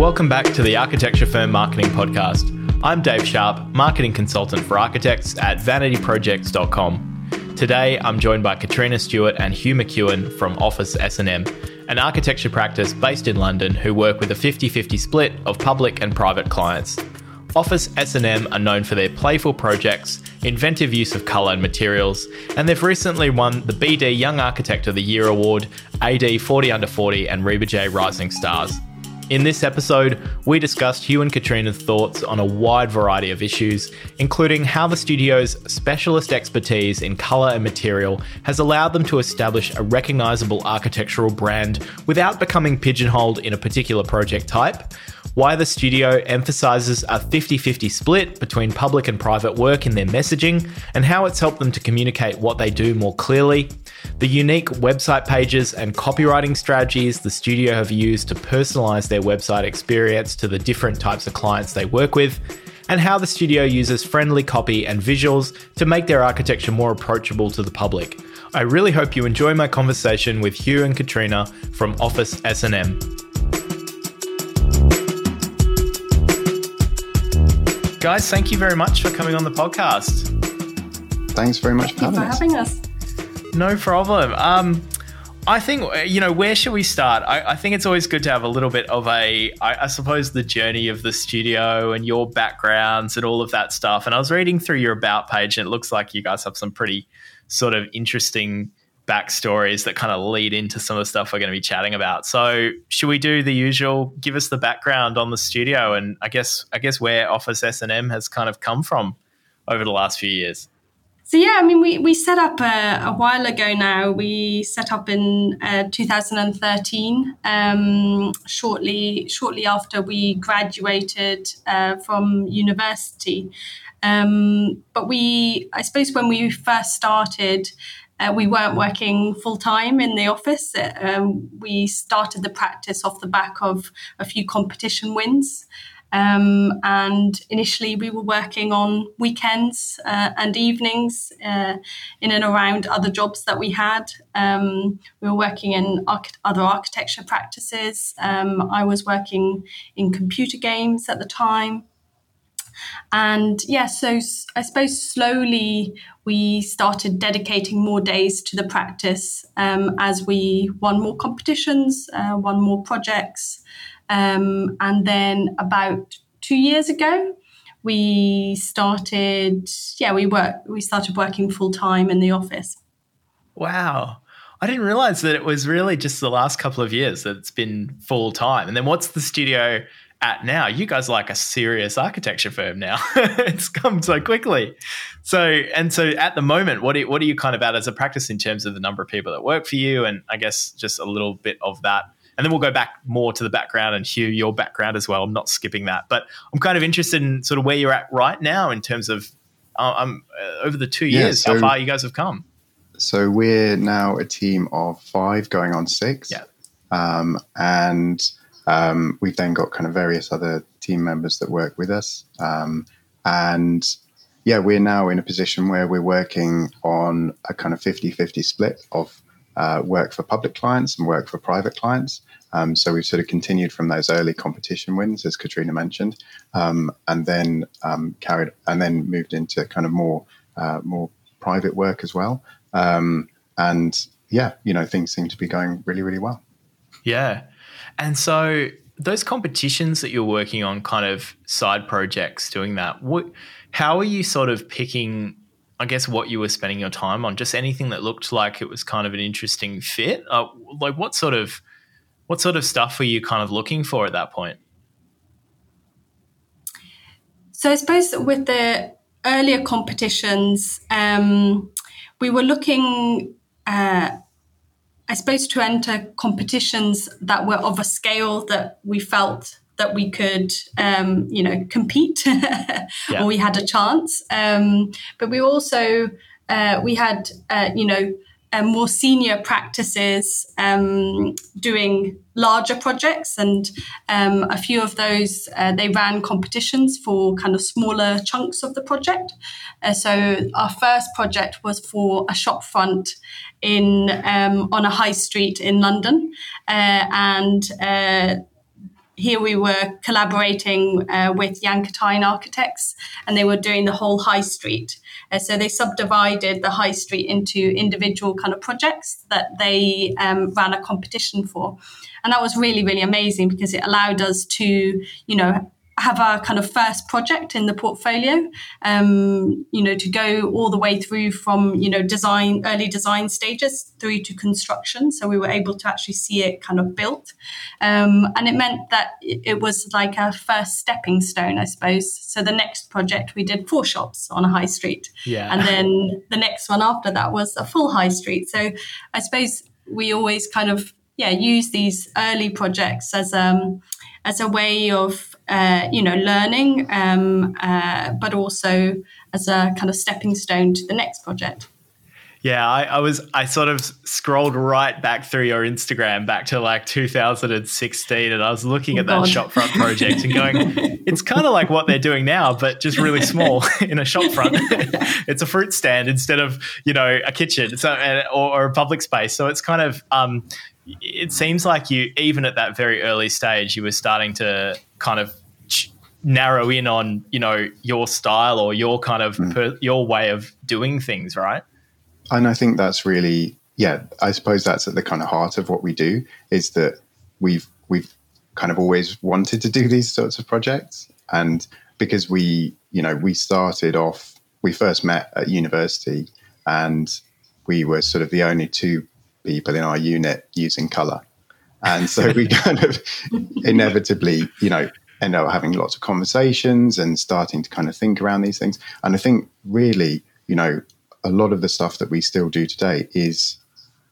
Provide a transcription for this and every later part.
Welcome back to the Architecture Firm Marketing Podcast. I'm Dave Sharp, marketing consultant for architects at vanityprojects.com. Today, I'm joined by Catrina Stewart and Hugh McEwen from Office S&M, an architecture practice based in London who work with a 50-50 split of public and private clients. Office S&M are known for their playful projects, inventive use of colour and materials, and they've recently won the BD Young Architect of the Year award, AJ 40 Under 40 and RIBAJ Rising Stars. In this episode, we discussed Hugh and Catrina's thoughts on a wide variety of issues, including how the studio's specialist expertise in colour and material has allowed them to establish a recognisable architectural brand without becoming pigeonholed in a particular project type, why the studio emphasizes a 50 50 split between public and private work in their messaging, and how it's helped them to communicate what they do more clearly, the unique website pages and copywriting strategies the studio have used to personalize their website experience to the different types of clients they work with, and how the studio uses friendly copy and visuals to make their architecture more approachable to the public. I really hope you enjoy my conversation with Hugh and Catrina from Office S&M. Guys, thank you very much for coming on the podcast. Thanks very much for, having, for us. having us. No problem. Um, I think you know where should we start? I, I, think it's always good to have a little bit of a, I, I, suppose, the journey of the studio and your backgrounds and all of that stuff. And I was reading through your about page, and it looks like you guys have some pretty sort of interesting backstories that kind of lead into some of the stuff we're going to be chatting about. So, should we do the usual? Give us the background on the studio, and I guess I guess where Office S and M has kind of come from over the last few years. So yeah, I mean, we we set up a, a while ago now. We set up in uh, 2013, um, shortly shortly after we graduated uh, from university. Um, but we, I suppose, when we first started, uh, we weren't working full time in the office. Um, we started the practice off the back of a few competition wins. Um, and initially, we were working on weekends uh, and evenings uh, in and around other jobs that we had. Um, we were working in arch- other architecture practices. Um, I was working in computer games at the time. And yeah, so I suppose slowly we started dedicating more days to the practice um, as we won more competitions, uh, won more projects. Um, and then about two years ago, we started, yeah, we work, we started working full time in the office. Wow. I didn't realize that it was really just the last couple of years that it's been full time. And then what's the studio at now. You guys are like a serious architecture firm now. it's come so quickly. So and so at the moment, what are, what are you kind of at as a practice in terms of the number of people that work for you, and I guess just a little bit of that. And then we'll go back more to the background and Hugh, your background as well. I'm not skipping that, but I'm kind of interested in sort of where you're at right now in terms of uh, um, uh, over the two years, yeah, so, how far you guys have come. So we're now a team of five, going on six. Yeah. Um, and um, we've then got kind of various other team members that work with us. Um, and yeah, we're now in a position where we're working on a kind of 50 50 split of uh, work for public clients and work for private clients. Um, so we've sort of continued from those early competition wins, as Katrina mentioned, um, and then um, carried and then moved into kind of more uh, more private work as well. Um, and yeah, you know, things seem to be going really, really well. Yeah. And so those competitions that you're working on, kind of side projects, doing that. What, how are you sort of picking? I guess what you were spending your time on, just anything that looked like it was kind of an interesting fit. Uh, like what sort of what sort of stuff were you kind of looking for at that point? So I suppose with the earlier competitions, um, we were looking. Uh, I suppose to enter competitions that were of a scale that we felt that we could, um, you know, compete yeah. or we had a chance. Um, but we also uh, we had, uh, you know, uh, more senior practices um, doing larger projects, and um, a few of those uh, they ran competitions for kind of smaller chunks of the project. Uh, so our first project was for a shop front in um, on a high street in London, uh, and uh, here we were collaborating uh, with Jan Kattein Architects, and they were doing the whole high street. Uh, so they subdivided the high street into individual kind of projects that they um, ran a competition for, and that was really really amazing because it allowed us to, you know, have our kind of first project in the portfolio, um, you know, to go all the way through from, you know, design, early design stages through to construction. So we were able to actually see it kind of built. Um, and it meant that it was like a first stepping stone, I suppose. So the next project, we did four shops on a high street. Yeah. And then the next one after that was a full high street. So I suppose we always kind of, yeah, use these early projects as, um, as a way of uh, you know learning, um, uh, but also as a kind of stepping stone to the next project. Yeah, I, I, was I sort of scrolled right back through your Instagram back to like 2016 and I was looking at oh, that shopfront project and going, it's kind of like what they're doing now, but just really small in a shopfront. it's a fruit stand instead of, you know, a kitchen so, or, or a public space. So it's kind of um, it seems like you, even at that very early stage, you were starting to kind of narrow in on, you know, your style or your kind of mm. per, your way of doing things, right? And I think that's really, yeah, I suppose that's at the kind of heart of what we do is that we've we've kind of always wanted to do these sorts of projects, and because we, you know, we started off, we first met at university, and we were sort of the only two people in our unit using color. And so we kind of inevitably, you know, end up having lots of conversations and starting to kind of think around these things. And I think really, you know, a lot of the stuff that we still do today is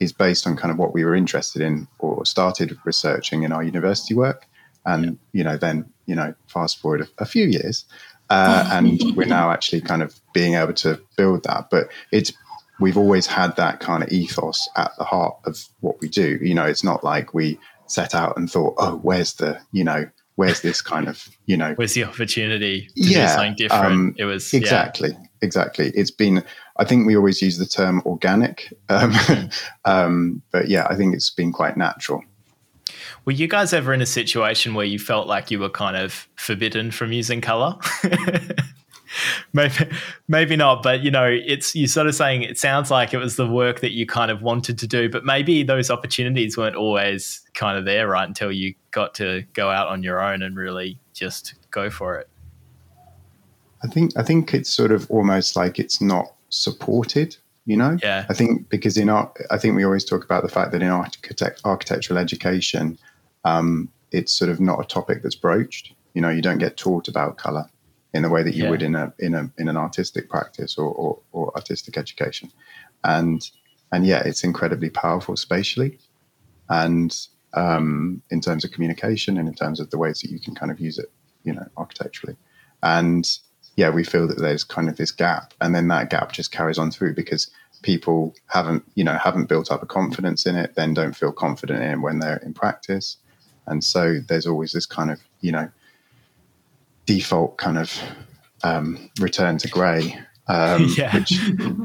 is based on kind of what we were interested in or started researching in our university work. And, you know, then, you know, fast forward a, a few years, uh, and we're now actually kind of being able to build that. But it's we've always had that kind of ethos at the heart of what we do. You know, it's not like we set out and thought, oh, where's the, you know, where's this kind of, you know, where's the opportunity to yeah, do something different? Um, it was exactly, yeah. exactly. It's been, I think we always use the term organic, um, um, but yeah, I think it's been quite natural. Were you guys ever in a situation where you felt like you were kind of forbidden from using color? maybe maybe not but you know it's you're sort of saying it sounds like it was the work that you kind of wanted to do but maybe those opportunities weren't always kind of there right until you got to go out on your own and really just go for it. I think i think it's sort of almost like it's not supported you know? Yeah. I think because in art i think we always talk about the fact that in architect, architectural education um, it's sort of not a topic that's broached. You know you don't get taught about color in the way that you yeah. would in a in a in an artistic practice or, or, or artistic education, and and yeah, it's incredibly powerful spatially, and um, in terms of communication and in terms of the ways that you can kind of use it, you know, architecturally, and yeah, we feel that there's kind of this gap, and then that gap just carries on through because people haven't you know haven't built up a confidence in it, then don't feel confident in it when they're in practice, and so there's always this kind of you know default kind of um, return to grey, um, yeah. which,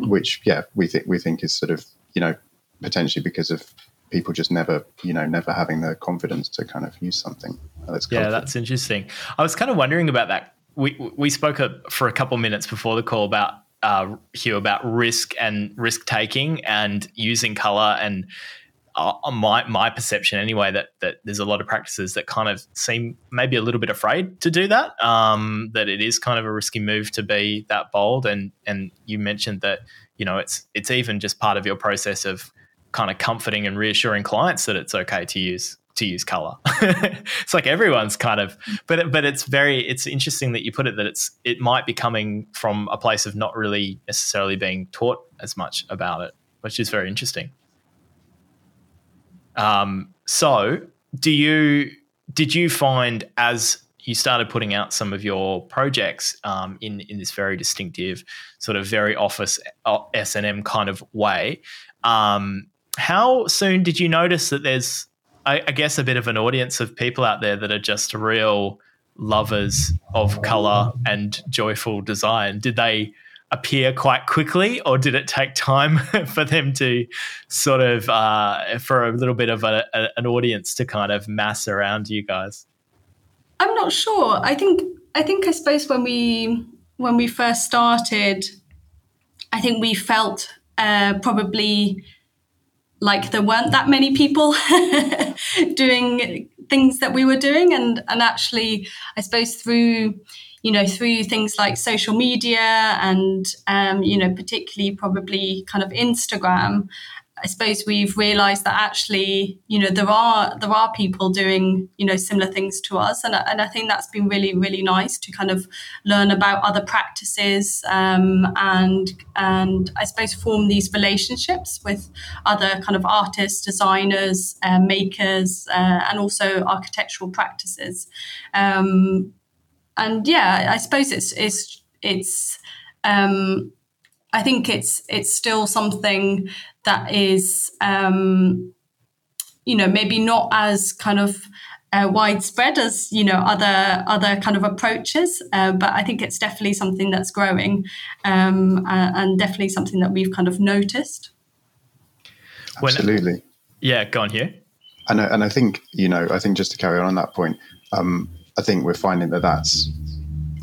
which yeah, we think we think is sort of you know potentially because of people just never you know never having the confidence to kind of use something. That's yeah, that's interesting. I was kind of wondering about that. We we spoke a, for a couple minutes before the call about uh, Hugh about risk and risk taking and using color and uh, my my perception anyway that that there's a lot of practices that kind of seem maybe a little bit afraid to do that. Um, that it is kind of a risky move to be that bold, and and you mentioned that you know it's it's even just part of your process of kind of comforting and reassuring clients that it's okay to use to use color. it's like everyone's kind of, but but it's very it's interesting that you put it that it's it might be coming from a place of not really necessarily being taught as much about it, which is very interesting. Um, so, do you did you find as you started putting out some of your projects um, in in this very distinctive sort of very office uh, S and M kind of way? Um, how soon did you notice that there's, I, I guess, a bit of an audience of people out there that are just real lovers of color and joyful design? Did they appear quite quickly, or did it take time for them to sort of uh, for a little bit of a, a, an audience to kind of mass around you guys? I'm not sure. I think I think I suppose when we when we first started, I think we felt uh, probably like there weren't that many people doing things that we were doing, and and actually, I suppose through you know through things like social media and um, you know particularly probably kind of Instagram, I suppose we've realised that actually, you know, there are there are people doing, you know, similar things to us, and and I think that's been really really nice to kind of learn about other practices um, and and I suppose form these relationships with other kind of artists, designers, uh, makers, uh, and also architectural practices. Um, and yeah, I suppose it's it's it's. Um, I think it's it's still something that is, um, you know, maybe not as kind of uh, widespread as you know other other kind of approaches, uh, but I think it's definitely something that's growing, um, and definitely something that we've kind of noticed. Absolutely. When, yeah, go on here. And I, and I think you know I think just to carry on on that point, um, I think we're finding that that's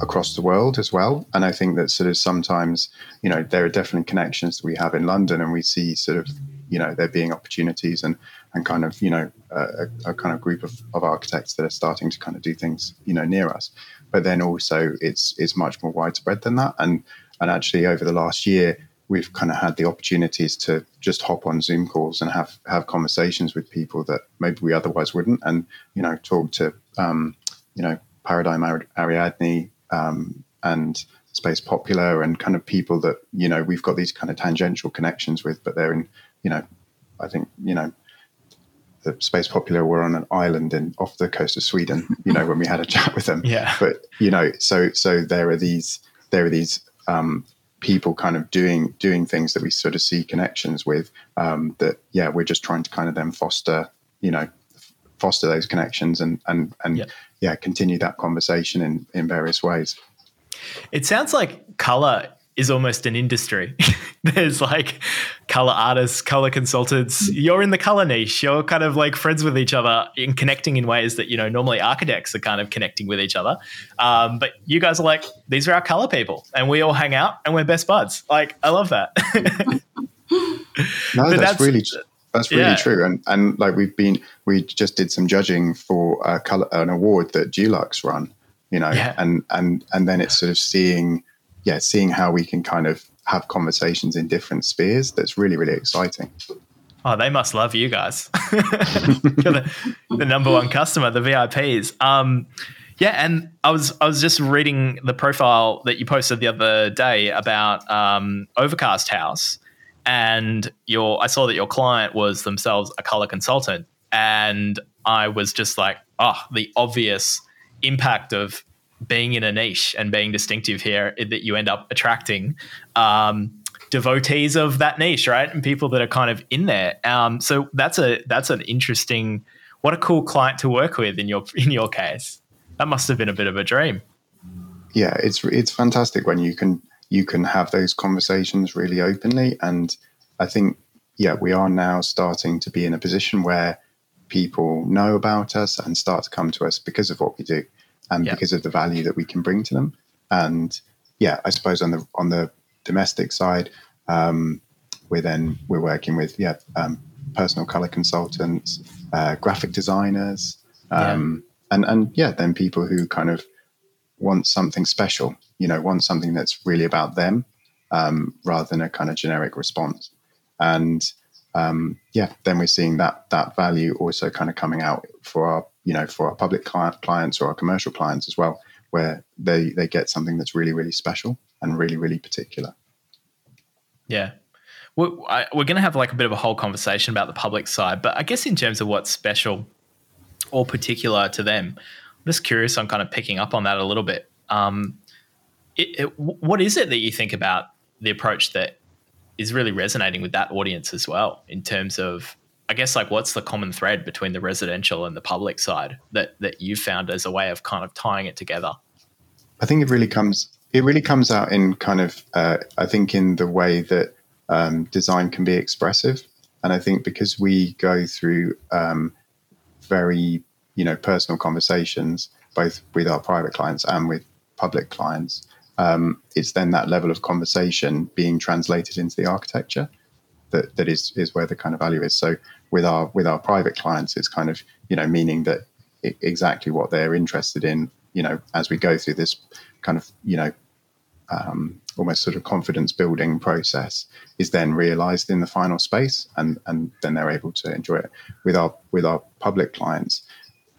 across the world as well. And I think that sort of sometimes, you know, there are definitely connections that we have in London, and we see sort of, you know, there being opportunities and and kind of, you know, a, a kind of group of, of architects that are starting to kind of do things, you know, near us. But then also, it's it's much more widespread than that. And and actually, over the last year, we've kind of had the opportunities to just hop on Zoom calls and have have conversations with people that maybe we otherwise wouldn't, and you know, talk to um, you know Paradigm Ariadne, um, and Space Popular and kind of people that you know we've got these kind of tangential connections with, but they're in you know I think you know the Space Popular were on an island in off the coast of Sweden. You know when we had a chat with them. Yeah. But you know so so there are these there are these um, people kind of doing doing things that we sort of see connections with um, that yeah we're just trying to kind of then foster you know foster those connections and and and yep. yeah continue that conversation in in various ways. It sounds like color is almost an industry. There's like color artists color consultants. You're in the color niche. You're kind of like friends with each other in connecting in ways that you know normally architects are kind of connecting with each other. Um, but you guys are like these are our color people and we all hang out and we're best buds. Like i love that. No that's, that's, really that's really yeah. true, and and like we've been, we just did some judging for a color, an award that Dulux run, you know, yeah. and and and then it's sort of seeing, yeah, seeing how we can kind of have conversations in different spheres. That's really really exciting. Oh, they must love you guys. the, the, number one customer, the VIPs. Um, yeah, and I was I was just reading the profile that you posted the other day about um, Overcast House, and your I saw that your client was themselves a color consultant, and I was just like, oh, the obvious impact of being in a niche and being distinctive here that you end up attracting um, devotees of that niche, right? And people that are kind of in there. Um, so that's a that's an interesting, what a cool client to work with in your in your case. That must have been a bit of a dream. Yeah, it's it's fantastic when you can you can have those conversations really openly. And I think, yeah, we are now starting to be in a position where people know about us and start to come to us because of what we do and yeah. because of the value that we can bring to them. And yeah, I suppose on the on the domestic side, um, we're then we're working with yeah um, personal color consultants, uh, graphic designers, um, yeah. and and yeah, then people who kind of want something special you know want something that's really about them um, rather than a kind of generic response. And um, yeah then we're seeing that that value also kind of coming out for our you know for our public client, clients or our commercial clients as well where they they get something that's really really special and really really particular. Yeah. We're, we're going to have like a bit of a whole conversation about the public side but i guess in terms of what's special or particular to them just curious on kind of picking up on that a little bit um, it, it, what is it that you think about the approach that is really resonating with that audience as well in terms of I guess like what's the common thread between the residential and the public side that that you found as a way of kind of tying it together? I think it really comes it really comes out in kind of uh, I think in the way that um, design can be expressive, and I think because we go through um, very you know personal conversations both with our private clients and with public clients, um, it's then that level of conversation being translated into the architecture that, that is is where the kind of value is. So with our with our private clients, it's kind of you know meaning that exactly what they're interested in. You know, as we go through this kind of you know um, almost sort of confidence building process is then realized in the final space and and then they're able to enjoy it with our with our public clients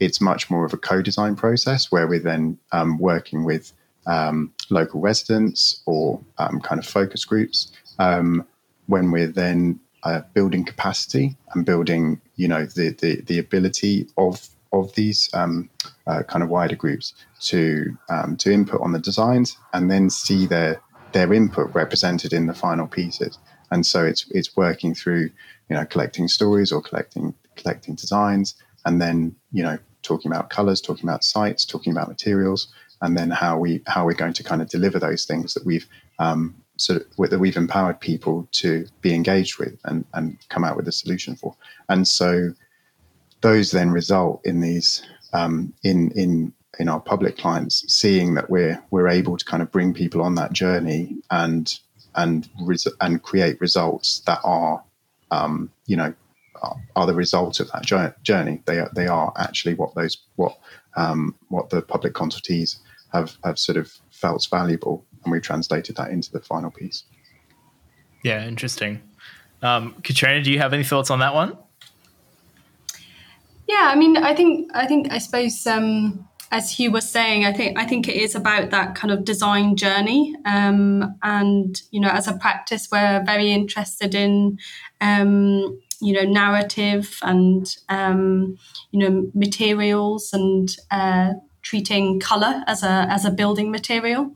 it's much more of a co-design process where we're then um, working with um, local residents or um, kind of focus groups um, when we're then uh, building capacity and building you know the the, the ability of of these um, uh, kind of wider groups to um, to input on the designs and then see their their input represented in the final pieces. And so it's it's working through you know collecting stories or collecting collecting designs and then you know talking about colors, talking about sites, talking about materials, and then how we how we're going to kind of deliver those things that we've um, sort of that we've empowered people to be engaged with and and come out with a solution for. And so those then result in these um, in in in our public clients seeing that we're we're able to kind of bring people on that journey and and res- and create results that are um, you know are, are, the result of that journey. They are they are actually what those what um, what the public consultees have have sort of felt valuable and we've translated that into the final piece. Yeah interesting. Um, Catrina do you have any thoughts on that one? Yeah, I mean, I think I think I suppose um, as Hugh was saying, I think I think it is about that kind of design journey. Um, and you know, as a practice, we're very interested in um, you know narrative and um, you know materials and uh, treating color as a as a building material.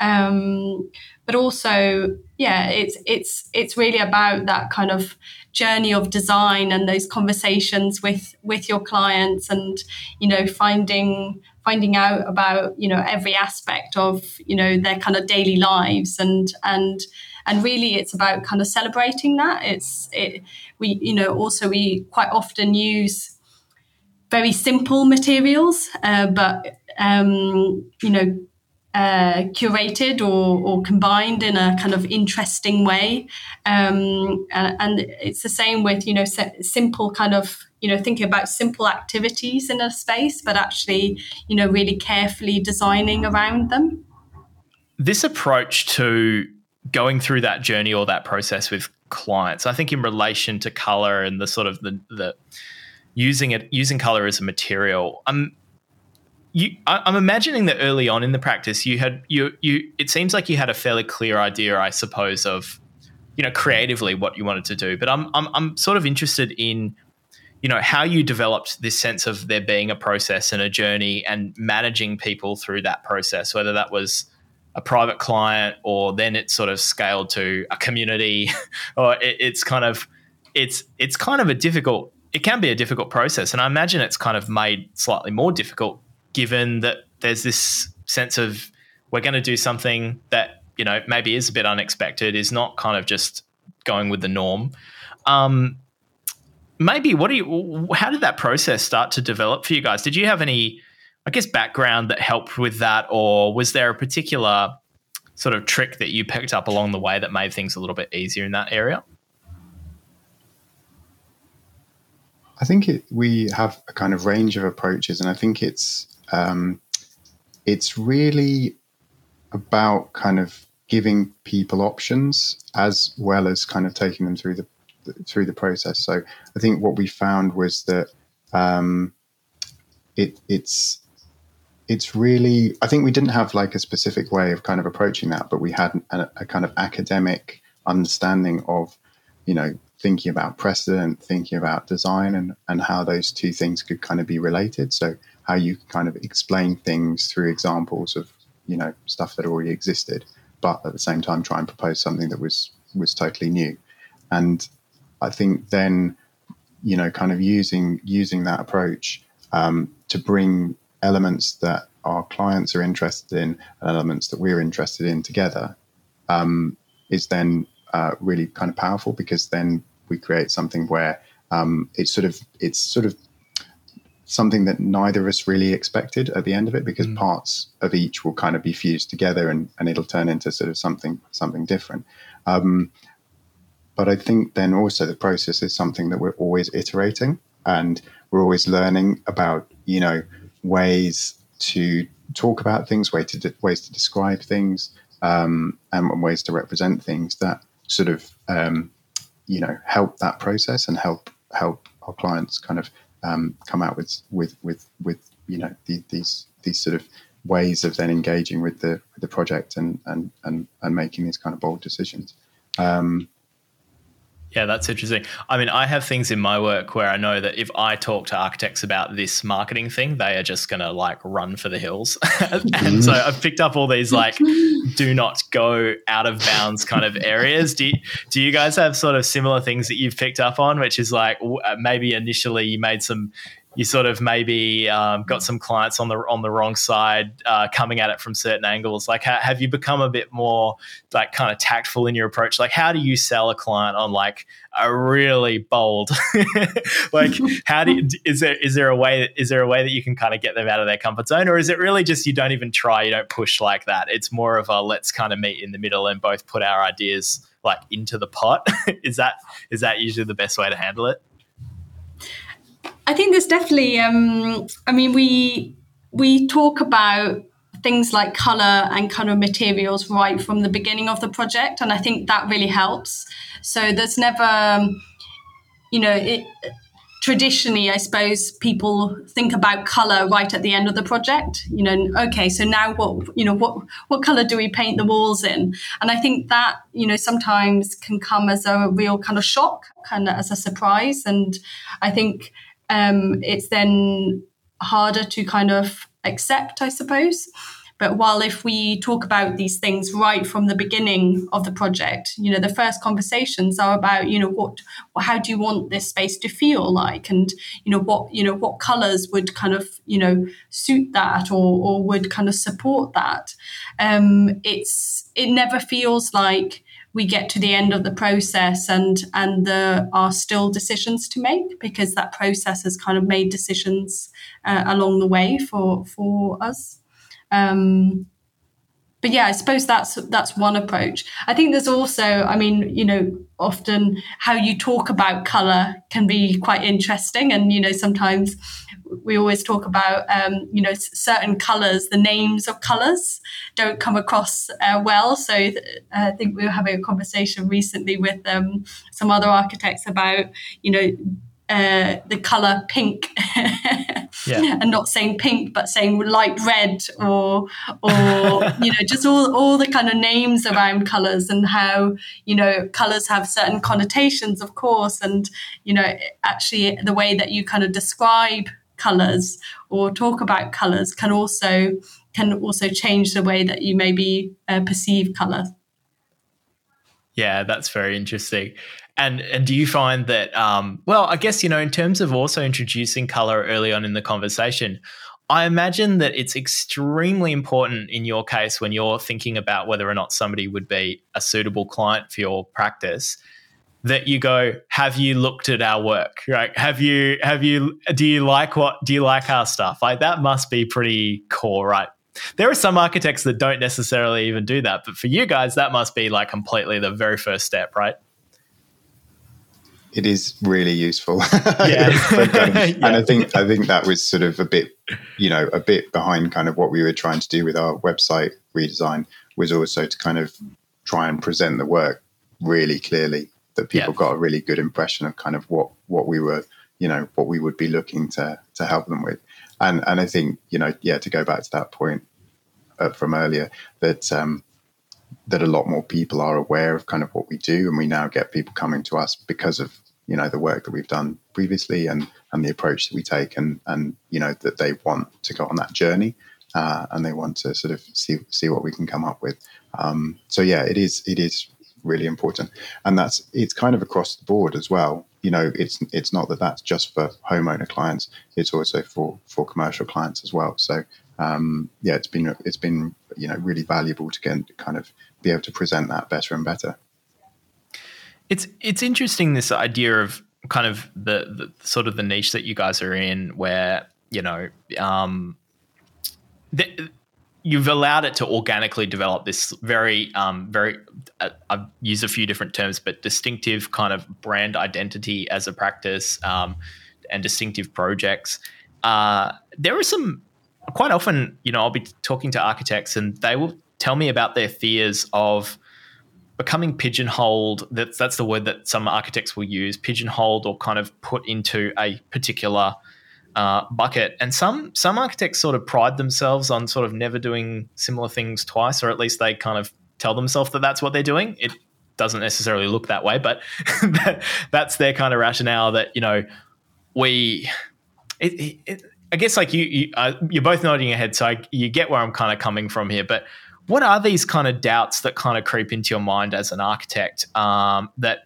Um, but also, yeah, it's it's it's really about that kind of journey of design and those conversations with with your clients and you know finding finding out about you know every aspect of you know their kind of daily lives and and and really it's about kind of celebrating that it's it we you know also we quite often use very simple materials uh, but um, you know uh, curated or, or combined in a kind of interesting way. Um, and, and, it's the same with, you know, simple kind of, you know, thinking about simple activities in a space, but actually, you know, really carefully designing around them. This approach to going through that journey or that process with clients, I think in relation to color and the sort of the, the using it, using color as a material, I'm you, I, am imagining that early on in the practice, you had you you. It seems like you had a fairly clear idea, I suppose, of you know creatively what you wanted to do. But I'm I'm I'm sort of interested in you know how you developed this sense of there being a process and a journey and managing people through that process, whether that was a private client or then it's sort of scaled to a community, or it, it's kind of it's it's kind of a difficult. It can be a difficult process, and I imagine it's kind of made slightly more difficult given that there's this sense of we're going to do something that you know maybe is a bit unexpected, is not kind of just going with the norm. Um, maybe what do you? How did that process start to develop for you guys? Did you have any, I guess, background that helped with that, or was there a particular sort of trick that you picked up along the way that made things a little bit easier in that area? I think it, we have a kind of range of approaches, and I think it's um, it's really about kind of giving people options as well as kind of taking them through the through the process. So I think what we found was that um, it it's it's really I think we didn't have like a specific way of kind of approaching that, but we had a, a kind of academic understanding of you know thinking about precedent, thinking about design, and and how those two things could kind of be related. So how you kind of explain things through examples of you know stuff that already existed, but at the same time try and propose something that was was totally new. And I think then you know kind of using using that approach um, to bring elements that our clients are interested in and elements that we're interested in together um, is then uh, really kind of powerful because then we create something where um, it's sort of it's sort of something that neither of us really expected at the end of it because mm. parts of each will kind of be fused together and, and it'll turn into sort of something something different. Um, but I think then also the process is something that we're always iterating and we're always learning about you know ways to talk about things, ways to de- ways to describe things, um, and ways to represent things that sort of um, you know help that process and help help our clients kind of um, come out with with with with you know the, these these sort of ways of then engaging with the with the project and and and, and making these kind of bold decisions. Um, yeah, that's interesting. I mean, I have things in my work where I know that if I talk to architects about this marketing thing, they are just going to like run for the hills. and so I've picked up all these like do not go out of bounds kind of areas. Do you, do you guys have sort of similar things that you've picked up on, which is like uh, maybe initially you made some you sort of maybe um, got some clients on the on the wrong side uh, coming at it from certain angles. Like ha- have you become a bit more like kind of tactful in your approach? Like how do you sell a client on like a really bold like how do you, is there is there a way is there a way that you can kind of get them out of their comfort zone? Or is it really just you don't even try you don't push like that? It's more of a let's kind of meet in the middle and both put our ideas like into the pot. Is that is that usually the best way to handle it I think there's definitely. Um, I mean, we we talk about things like color and kind of materials right from the beginning of the project, and I think that really helps. So there's never, um, you know, it, traditionally, I suppose people think about color right at the end of the project. You know, okay, so now what? You know, what what color do we paint the walls in? And I think that you know sometimes can come as a real kind of shock, kind of as a surprise. And I think um, it's then harder to kind of accept, I suppose. But while if we talk about these things right from the beginning of the project, you know, the first conversations are about, you know, what, how do you want this space to feel like, and you know, what, you know, what colors would kind of, you know, suit that or or would kind of support that. Um, it's it never feels like we get to the end of the process and and there are still decisions to make because that process has kind of made decisions uh, along the way for for us. Um, but yeah, I suppose that's that's one approach. I think there's also, I mean, you know, often how you talk about color can be quite interesting, and you know, sometimes we always talk about, um, you know, certain colors. The names of colors don't come across uh, well. So uh, I think we were having a conversation recently with um, some other architects about, you know, uh, the color pink yeah. and not saying pink but saying light red or or you know just all all the kind of names around colors and how you know colors have certain connotations of course and you know actually the way that you kind of describe colors or talk about colors can also can also change the way that you maybe uh, perceive color yeah that's very interesting and and do you find that um, well, I guess you know in terms of also introducing color early on in the conversation, I imagine that it's extremely important in your case when you're thinking about whether or not somebody would be a suitable client for your practice that you go have you looked at our work? Right? Have you have you do you like what do you like our stuff? Like that must be pretty core right? There are some architects that don't necessarily even do that but for you guys that must be like completely the very first step right it is really useful. Yeah. and I think I think that was sort of a bit, you know, a bit behind kind of what we were trying to do with our website redesign was also to kind of try and present the work really clearly that people yeah. got a really good impression of kind of what what we were, you know, what we would be looking to to help them with. And and I think, you know, yeah, to go back to that point uh, from earlier that um, that a lot more people are aware of kind of what we do and we now get people coming to us because of you know the work that we've done previously and and the approach that we take and and you know that they want to go on that journey uh, and they want to sort of see see what we can come up with. Um, so yeah it is it is really important. And that's it's kind of across the board as well. You know it's it's not that that's just for homeowner clients. It's also for for commercial clients as well. So um, yeah it's been it's been you know really valuable to get kind of be able to present that better and better it's it's interesting this idea of kind of the, the sort of the niche that you guys are in, where you know, um, th- you've allowed it to organically develop this very, um, very. Uh, I've used a few different terms, but distinctive kind of brand identity as a practice um, and distinctive projects. Uh, there are some quite often, you know, I'll be talking to architects and they will tell me about their fears of becoming pigeonholed. That's that's the word that some architects will use: pigeonholed or kind of put into a particular uh, bucket. And some some architects sort of pride themselves on sort of never doing similar things twice, or at least they kind of tell themselves that that's what they're doing. It doesn't necessarily look that way, but that, that's their kind of rationale. That you know, we. It, it, it, I guess like you, you uh, you're both nodding your head, so I, you get where I'm kind of coming from here. But what are these kind of doubts that kind of creep into your mind as an architect um, that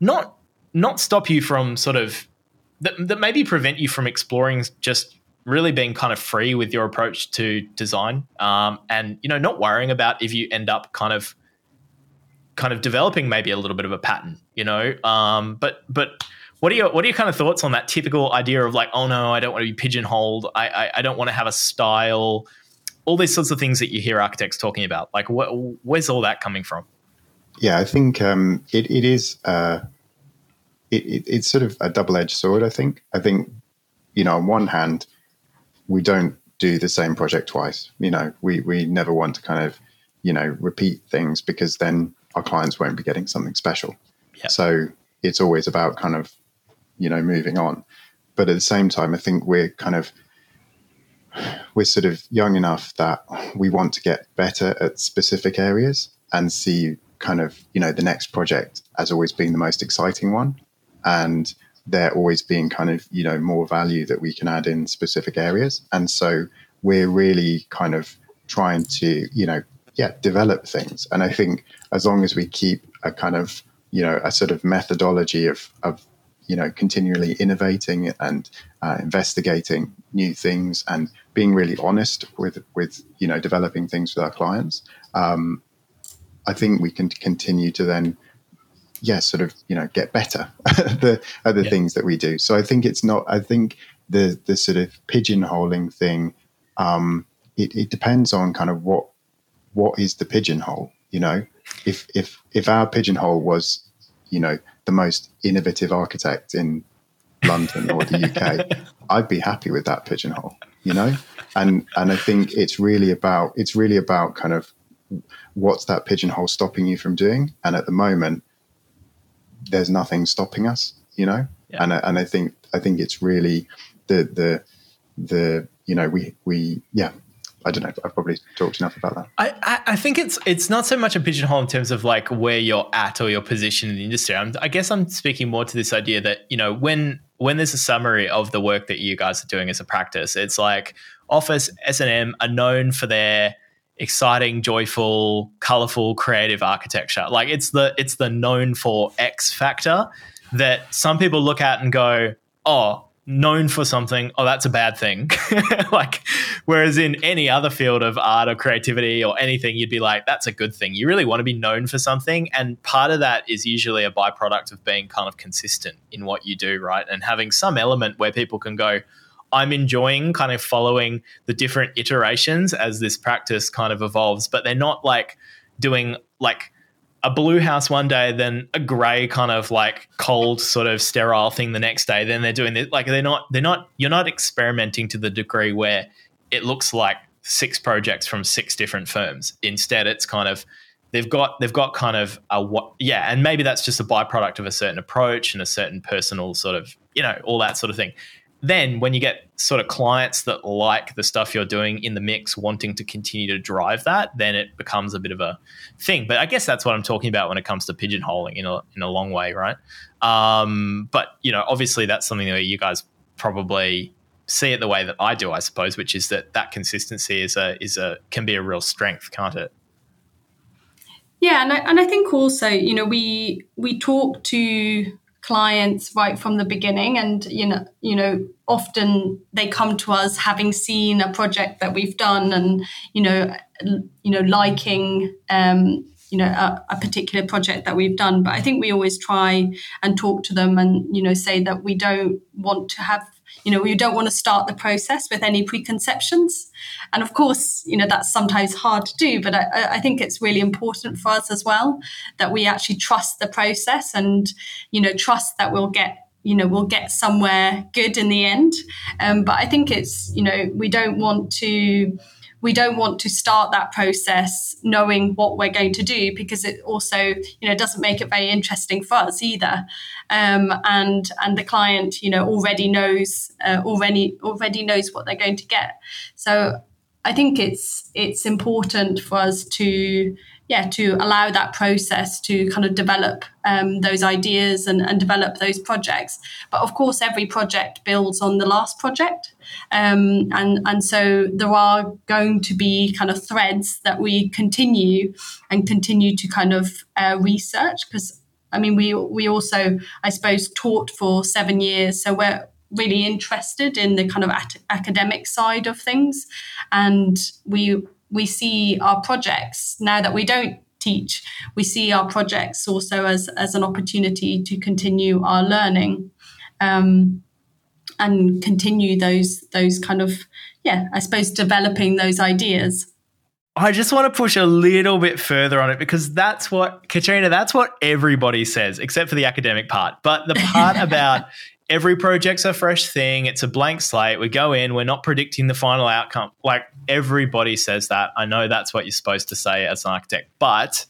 not not stop you from sort of that, that maybe prevent you from exploring just really being kind of free with your approach to design? Um, and you know not worrying about if you end up kind of kind of developing maybe a little bit of a pattern you know? Um, but but what are your what are your kind of thoughts on that typical idea of like oh no i don't want to be pigeonholed. I i, I don't want to have a style all these sorts of things that you hear architects talking about. Like, wh- where's all that coming from? Yeah, I think um, it, it is. Uh, it, it, it's sort of a double edged sword. I think. I think, you know, on one hand, we don't do the same project twice. You know, we we never want to kind of, you know, repeat things because then our clients won't be getting something special. Yeah. So it's always about kind of, you know, moving on. But at the same time, I think we're kind of we're sort of young enough that we want to get better at specific areas and see kind of you know the next project as always being the most exciting one. And there always being kind of you know more value that we can add in specific areas. And so we're really kind of trying to you know yeah develop things. And i think as long as we keep a kind of you know a sort of methodology of of you know continually innovating and uh, investigating new things and being really honest with with you know developing things with our clients um, i think we can continue to then yeah sort of you know get better at the other yeah. things that we do so i think it's not i think the the sort of pigeonholing thing um, it, it depends on kind of what what is the pigeonhole you know if if if our pigeonhole was you know the most innovative architect in London or the UK, I'd be happy with that pigeonhole, you know? And and I think it's really about it's really about kind of what's that pigeonhole stopping you from doing? And at the moment, there's nothing stopping us, you know? Yeah. And I, and I think I think it's really the the the you know we we yeah I don't know. I've probably talked enough about that. I, I think it's it's not so much a pigeonhole in terms of like where you're at or your position in the industry. I'm, I guess I'm speaking more to this idea that you know when when there's a summary of the work that you guys are doing as a practice, it's like Office S and M are known for their exciting, joyful, colorful, creative architecture. Like it's the it's the known for X factor that some people look at and go, oh known for something, oh, that's a bad thing. like, whereas in any other field of art or creativity or anything, you'd be like, that's a good thing. You really want to be known for something. And part of that is usually a byproduct of being kind of consistent in what you do, right? And having some element where people can go, I'm enjoying kind of following the different iterations as this practice kind of evolves, but they're not like doing like, a blue house one day, then a grey kind of like cold sort of sterile thing the next day. Then they're doing it like they're not they're not you're not experimenting to the degree where it looks like six projects from six different firms. Instead, it's kind of they've got they've got kind of a what yeah, and maybe that's just a byproduct of a certain approach and a certain personal sort of you know all that sort of thing then when you get sort of clients that like the stuff you're doing in the mix wanting to continue to drive that then it becomes a bit of a thing. But i guess that's what i'm talking about when it comes to pigeonholing in a, in a long way right? Um, but you know obviously that's something that you guys probably see it the way that i do i suppose which is that that consistency is a is a can be a real strength can't it? Yeah and I, and I think also you know we we talk to clients right from the beginning. And you know you know often they come to us having seen a project that we've done and you know you know liking um you know a, a, particular project that we've done. But i think we always try and talk to them and you know say that we don't want to have you know we don't want to start the process with any preconceptions. And of course you know that's sometimes hard to do but I, I, think it's really important for us as well that we actually trust the process and you know trust that we'll get you know we'll get somewhere good in the end. Um, but i think it's you know we don't want to we don't want to start that process knowing what we're going to do because it also you know doesn't make it very interesting for us either. Um, and and the client you know already knows uh, already already knows what they're going to get. So i think it's it's important for us to yeah, to allow that process to kind of develop um, those ideas and, and, develop those projects. But of course, every project builds on the last project. Um, and, and so there are going to be kind of threads that we continue and continue to kind of uh, research because I mean, we, we also, I suppose, taught for seven years. So we're, really interested in the kind of at- academic side of things and we we see our projects now that we don't teach, we see our projects also as, as an opportunity to continue our learning um, and continue those those kind of yeah, I suppose developing those ideas. I just want to push a little bit further on it because that's what Catrina, that's what everybody says, except for the academic part. But the part about every project's a fresh thing. It's a blank slate. We go in, we're not predicting the final outcome. Like everybody says that. I know that's what you're supposed to say as an architect, but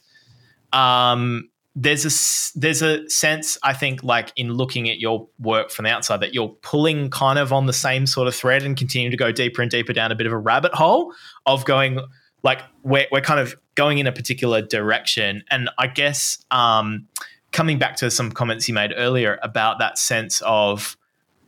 um, there's a there's a sense I think like in looking at your work from the outside that you're pulling kind of on the same sort of thread and continue to go deeper and deeper down a bit of a rabbit hole of going like we're, we're kind of going in a particular direction and I guess um, coming back to some comments you made earlier about that sense of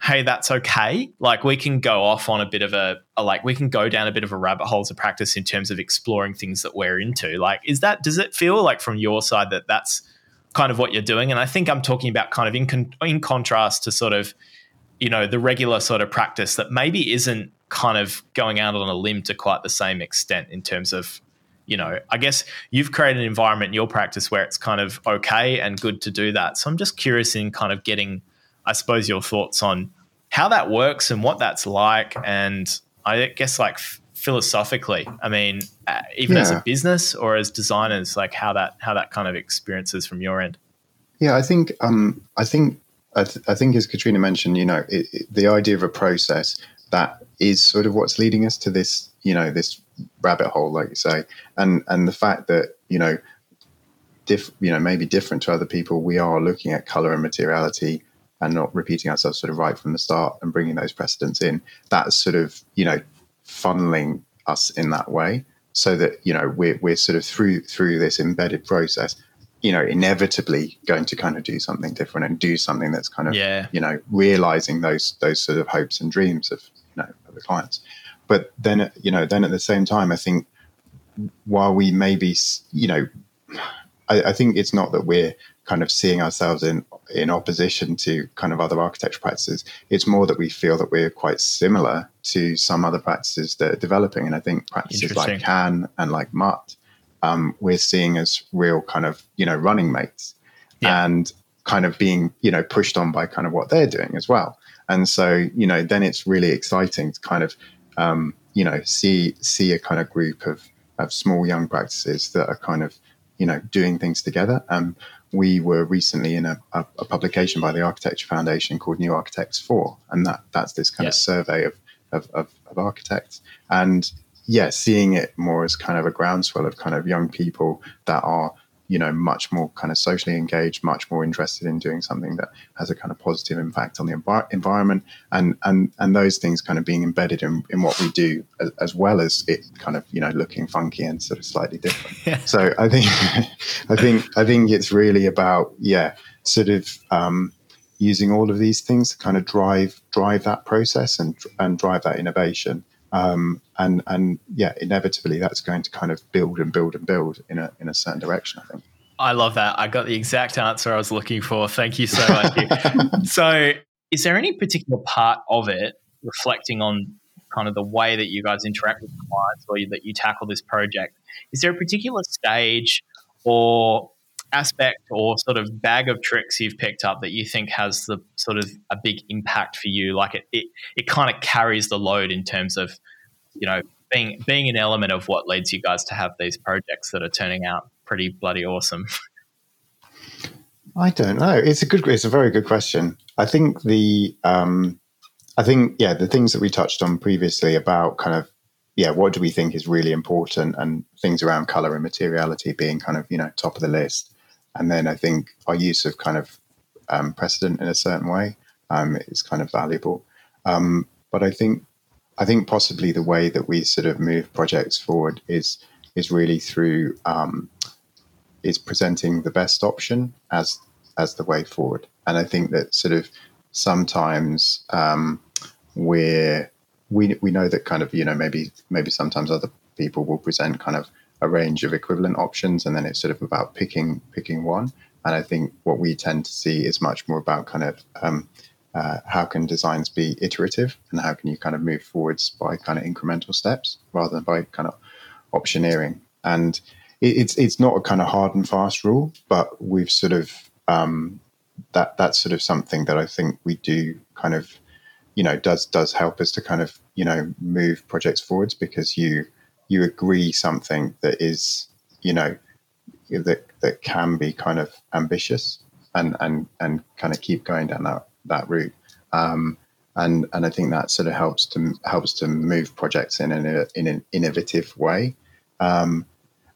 hey that's okay. Like we can go off on a bit of a, a, like we can go down a bit of a rabbit hole to practice in terms of exploring things that we're into. Like is that does it feel like from your side that that's kind of what you're doing? And i think i'm talking about kind of in, con- in contrast to sort of you know the regular sort of practice that maybe isn't kind of going out on a limb to quite the same extent in terms of you know, I guess you've created an environment in your practice where it's kind of okay and good to do that. So I'm just curious in kind of getting, I suppose, your thoughts on how that works and what that's like. And I guess, like, philosophically, I mean, uh, even yeah. as a business or as designers, like how that how that kind of experiences from your end. Yeah, I think um, I think I, th- I think as Catrina mentioned, you know, it, it, the idea of a process that is sort of what's leading us to this, you know, this rabbit hole, like you say, and and the fact that you know, diff, you know, maybe different to other people, we are looking at color and materiality and not repeating ourselves sort of right from the start and bringing those precedents in. That's sort of you know, funneling us in that way, so that you know we're we're sort of through through this embedded process you know inevitably going to kind of do something different and do something that's kind of yeah. you know realizing those those sort of hopes and dreams of you know of the clients but then, you know, then at the same time, I think while we maybe, you know, I, I think it's not that we're kind of seeing ourselves in in opposition to kind of other architecture practices. It's more that we feel that we're quite similar to some other practices that are developing. And I think practices like CAN and like Mutt, um, we're seeing as real kind of, you know, running mates yeah. and kind of being, you know, pushed on by kind of what they're doing as well. And so, you know, then it's really exciting to kind of um, you know, see see a kind of group of of small young practices that are kind of you know doing things together. Um, we were recently in a, a, a, publication by the Architecture Foundation called New Architects For, and that that's this kind yeah. of survey of, of, of, of architects. And yeah, seeing it more as kind of a groundswell of kind of young people that are you know much more kind of socially engaged much more interested in doing something that has a kind of positive impact on the envi- environment and and and those things kind of being embedded in, in what we do as, as, well as it kind of you know looking funky and sort of slightly different yeah. so i think i think i think it's really about yeah sort of um, using all of these things to kind of drive drive that process and and drive that innovation um, and and yeah, inevitably that's going to kind of build and build and build in a in a certain direction. I think. I love that. I got the exact answer I was looking for. Thank you so much. so, is there any particular part of it reflecting on kind of the way that you guys interact with clients or that you tackle this project? Is there a particular stage or aspect or sort of bag of tricks you've picked up that you think has the sort of a big impact for you? Like it, it, it kind of carries the load in terms of, you know, being being an element of what leads you guys to have these projects that are turning out pretty bloody awesome. I don't know. It's a good. It's a very good question. I think the. Um, I think yeah, the things that we touched on previously about kind of yeah, what do we think is really important, and things around color and materiality being kind of you know top of the list, and then I think our use of kind of um, precedent in a certain way um, is kind of valuable. Um, but I think I think possibly the way that we sort of move projects forward is is really through um, is presenting the best option as as the way forward. And I think that sort of sometimes um, we're we we know that kind of you know maybe maybe sometimes other people will present kind of a range of equivalent options, and then it's sort of about picking picking one. And I think what we tend to see is much more about kind of um, uh, how can designs be iterative and how can you kind of move forwards by kind of incremental steps rather than by kind of optioneering. And it, it's it's not a kind of hard and fast rule, but we've sort of um, that that's sort of something that I think we do kind of you know does does help us to kind of you know move projects forwards because you you agree something that is you know that that can be kind of ambitious and and and kind of keep going down that that route. Um, and and I think that sort of helps to helps to move projects in an in an innovative way. Um,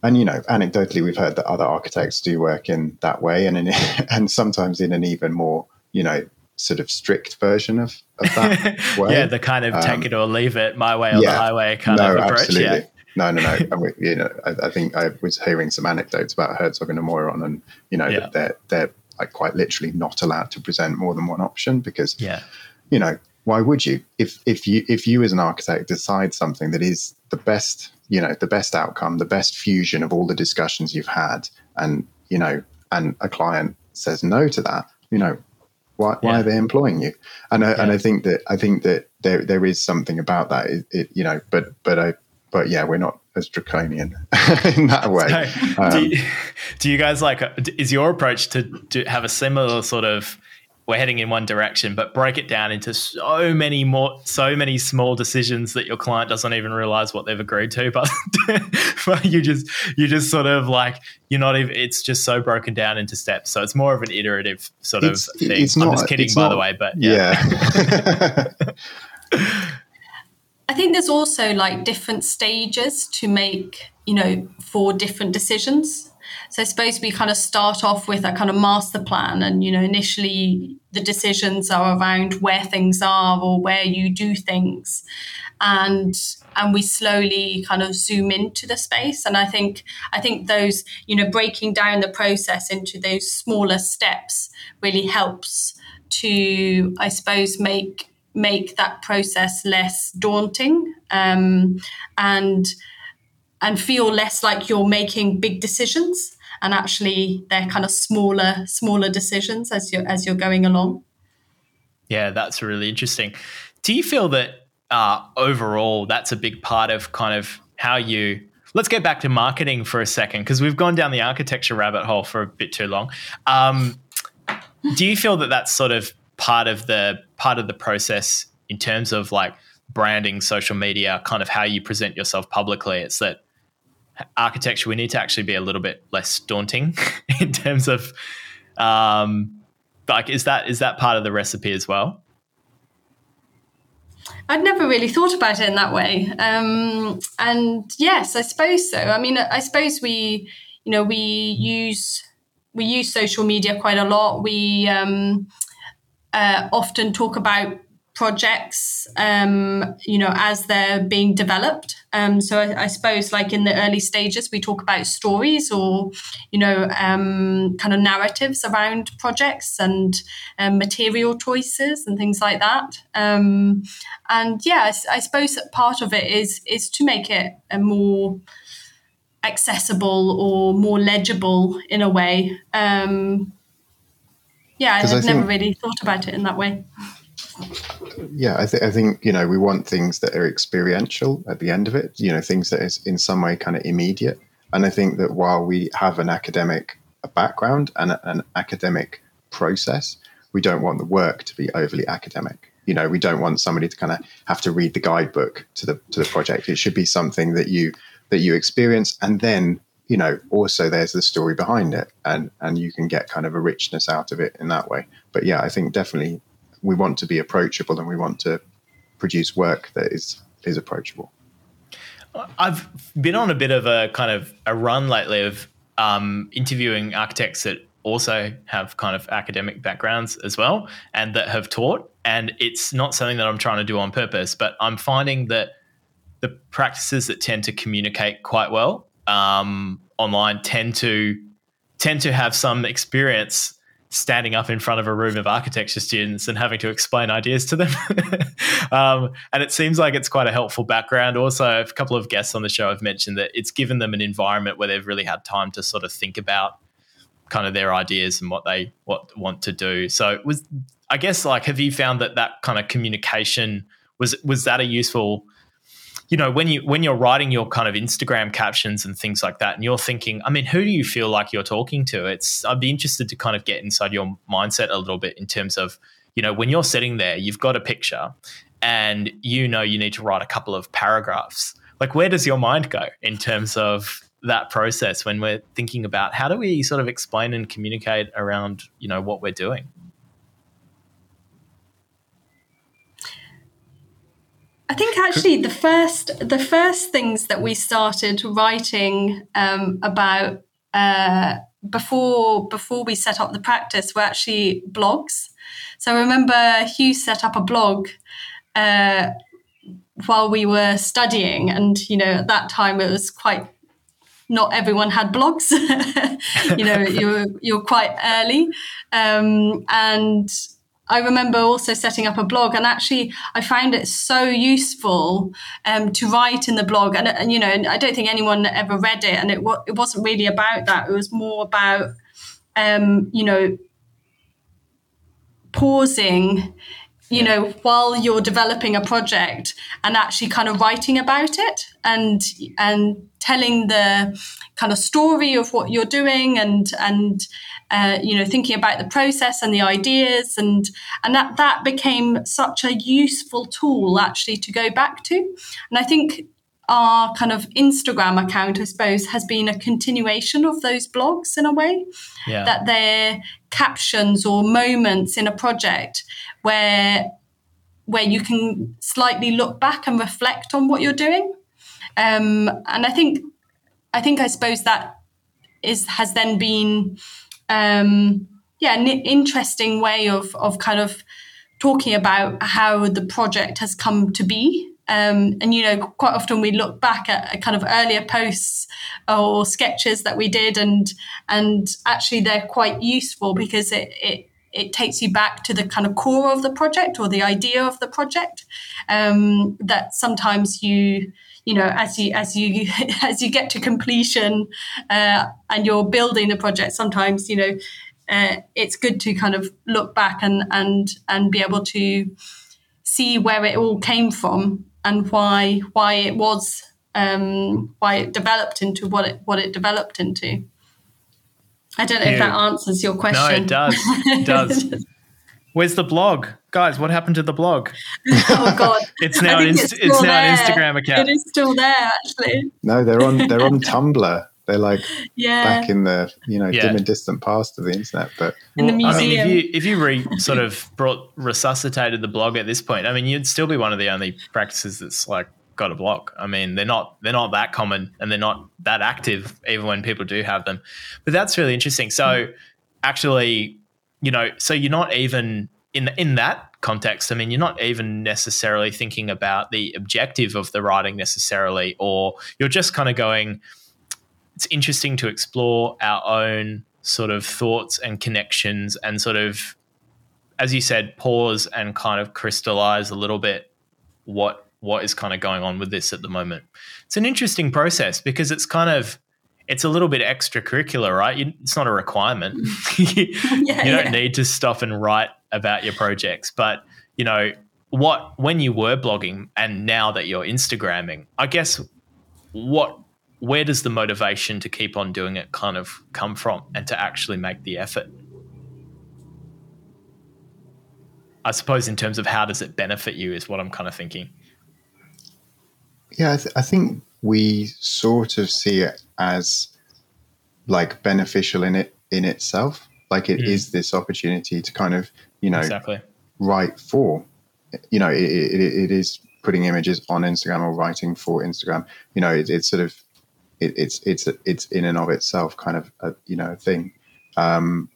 and you know, anecdotally, we've heard that other architects do work in that way, and in, and sometimes in an even more you know sort of strict version of, of that way. yeah, the kind of um, take it or leave it, my way or yeah, the highway kind no, of approach. Absolutely. Yeah. No, no, no. I you know, I, I, think I was hearing some anecdotes about Herzog and de Meuron, and you know, yeah. they're they're like quite literally not allowed to present more than one option because yeah you know why would you if if you if you as an architect decide something that is the best you know the best outcome the best fusion of all the discussions you've had and you know and a client says no to that you know why, why yeah. are they employing you and I, yeah. and I think that I think that there there is something about that it, it, you know but but I but yeah we're not as draconian in that way. So, um, do, you, do, you, guys like? Is your approach to, to have a similar sort of? We're heading in one direction, but break it down into so many more, so many small decisions that your client doesn't even realize what they've agreed to. But, but you just, you just sort of like you're not even. It's just so broken down into steps. So it's more of an iterative sort it's, of thing. It's I'm not, just kidding, by not, the way, but yeah. yeah. I think there's also like different stages to make, you know, for different decisions. So I suppose we kind of start off with a kind of master plan, and you know, initially the decisions are around where things are or where you do things, and and we slowly kind of zoom into the space. And I think I think those you know breaking down the process into those smaller steps really helps to I suppose make make that process less daunting um, and and feel less like you're making big decisions and actually they're kind of smaller smaller decisions as you're as you're going along. Yeah that's really interesting. Do you feel that uh, overall that's a big part of kind of how you let's get back to marketing for a second because we've gone down the architecture rabbit hole for a bit too long. Um, do you feel that that's sort of part of the part of the process in terms of like branding, social media, kind of how you present yourself publicly. It's that architecture we need to actually be a little bit less daunting in terms of um, like is that is that part of the recipe as well? I'd never really thought about it in that way. Um, and yes, I suppose so. I mean, I suppose we, you know, we use we use social media quite a lot. We um, uh, often talk about projects, um, you know, as they're being developed. Um, so I, I, suppose, like in the early stages, we talk about stories or, you know, um, kind of narratives around projects and um, material choices and things like that. Um, and yeah, I, I, suppose part of it is is to make it a more accessible or more legible in a way. Um, yeah, I've never think, really thought about it in that way. Yeah, I, th- I think you know we want things that are experiential at the end of it. You know, things that is in some way kind of immediate. And I think that while we have an academic a background and a, an academic process. We don't want the work to be overly academic. You know, we don't want somebody to kind of have to read the guidebook to the to the project. It should be something that you that you experience, and then you know also there's the story behind it, and and you can get kind of a richness out of it in that way. But yeah, I think definitely we want to be approachable, and we want to produce work that is is approachable. I've been on a bit of a kind of a run lately of um, interviewing architects that also have kind of academic backgrounds as well and that have taught. And it's not something that I'm trying to do on purpose, but I'm finding that the practices that tend to communicate quite well um, online tend to tend to have some experience standing up in front of a room of architecture students and having to explain ideas to them. um, and it seems like it's quite a helpful background. Also, a couple of guests on the show have mentioned that it's given them an environment where they've really had time to sort of think about kind of their ideas and what they what want to do. So was I guess like have you found that that kind of communication was was that a useful you know when you when you're writing your kind of Instagram captions and things like that, and you're thinking, I mean, who do you feel like you're talking to? It's I'd be interested to kind of get inside your mindset a little bit in terms of you know when you're sitting there, you've got a picture, and you know you need to write a couple of paragraphs. Like, where does your mind go in terms of that process when we're thinking about how do we sort of explain and communicate around you know what we're doing? I think actually the first the first things that we started writing um, about uh, before before we set up the practice were actually blogs. So I remember Hugh set up a blog uh, while we were studying, and you know at that time it was quite not everyone had blogs. you know you're you're quite early, um, and I remember also setting up a blog, and actually, I found it so useful um, to write in the blog. And, and, you know, I don't think anyone ever read it, and it, it wasn't really about that. It was more about, um, you know, pausing you know while you're developing a project and actually kind of writing about it and and telling the kind of story of what you're doing and and uh, you know, thinking about the process and the ideas, and and that that became such a useful tool actually to go back to. And I think our kind of Instagram account, I suppose, has been a continuation of those blogs in a way. Yeah. That they're captions or moments in a project where where you can slightly look back and reflect on what you're doing. Um, and I think I think I suppose that is has then been um, yeah, an interesting way of of kind of talking about how the project has come to be. Um, and you know, quite often we look back at kind of earlier posts or sketches that we did, and and actually they're quite useful because it, it it takes you back to the kind of core of the project or the idea of the project um, that sometimes you you know as you as you as you get to completion uh, and you're building the project sometimes you know uh, it's good to kind of look back and and and be able to see where it all came from and why why it was um, why it developed into what it what it developed into. I don't know yeah. if that answers your question. No, it does. It does. Where's the blog, guys? What happened to the blog? oh God, it's now an inst- it's, it's now an Instagram account. It is still there, actually. No, they're on they're on Tumblr. They're like yeah. back in the you know yeah. dim and distant past of the internet. But in the museum, I mean, if you if you re sort of brought resuscitated the blog at this point, I mean, you'd still be one of the only practices that's like got a blog. I mean, they're not they're not that common and they're not that active even when people do have them. But that's really interesting. So actually you know, so you're not even in in that context. I mean, you're not even necessarily thinking about the objective of the writing necessarily, or you're just kind of going. It's interesting to explore our own sort of thoughts and connections, and sort of, as you said, pause and kind of crystallize a little bit what what is kind of going on with this at the moment. It's an interesting process because it's kind of it's a little bit extracurricular, right? You, it's not a requirement. you, yeah, you don't yeah. need to stop and write about your projects, but you know what? When you were blogging and now that you're Instagramming, I guess what where does the motivation to keep on doing it kind of come from and to actually make the effort? I suppose in terms of how does it benefit you is what I'm kind of thinking. Yeah, I, th- I think we sort of see it as like beneficial in it in itself. Like it mm. is this opportunity to kind of you know exactly. write for you know it, it, it is putting images on Instagram or writing for Instagram. You know, it, it's sort of it, it's it's it's in and of itself kind of a, you know a thing. Um,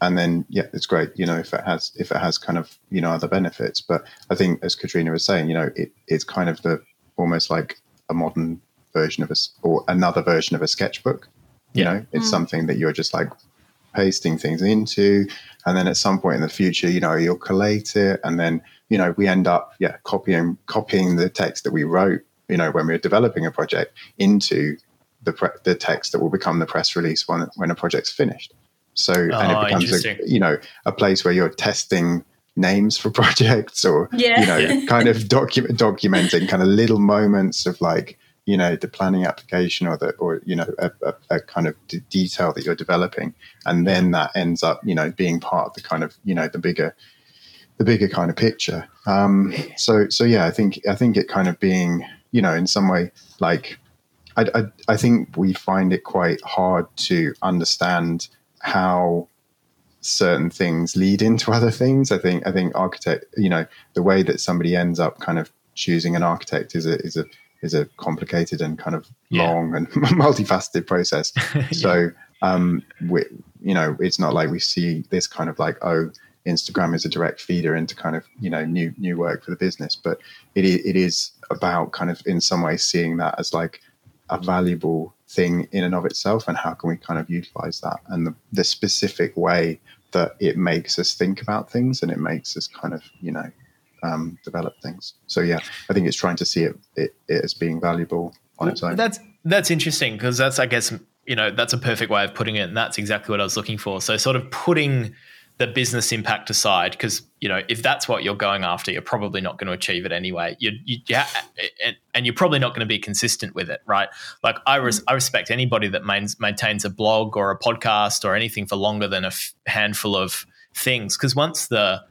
and then yeah, it's great. You know, if it has if it has kind of you know other benefits. But I think as Catrina was saying, you know, it, it's kind of the almost like a modern version of a or another version of a sketchbook. You yeah. know, it's mm. something that you're just like pasting things into, and then at some point in the future, you know, you'll collate it, and then you know we end up yeah copying copying the text that we wrote you know when we are developing a project into the pre- the text that will become the press release when when a project's finished. So oh, and it oh, becomes a you know a place where you're testing names for projects or yeah. you know yeah. kind of docu- documenting kind of little moments of like you know the planning application or the or you know a, a, a kind of d- detail that you're developing and then that ends up you know being part of the kind of you know the bigger the bigger kind of picture um so so yeah i think i think it kind of being you know in some way like I, I, I think we find it quite hard to understand how certain things lead into other things. I think I think architect, you know, the way that somebody ends up kind of choosing an architect is a is a is a complicated and kind of yeah. long and multifaceted process. yeah. So um, we, you know, it's not like we see this kind of like oh. Instagram is a direct feeder into kind of you know new new work for the business, but it it is about kind of in some ways seeing that as like a valuable thing in and of itself and how can we kind of utilize that and the, the specific way that it makes us think about things and it makes us kind of you know um, develop things so yeah i think it's trying to see it, it, it as being valuable on its own that's that's interesting because that's i guess you know that's a perfect way of putting it and that's exactly what i was looking for so sort of putting the business impact aside, because you know if that's what you're going after, you're probably not going to achieve it anyway. You, you, yeah, and you're probably not going to be consistent with it, right? Like I, res- I respect anybody that mains, maintains a blog or a podcast or anything for longer than a f- handful of things, because once the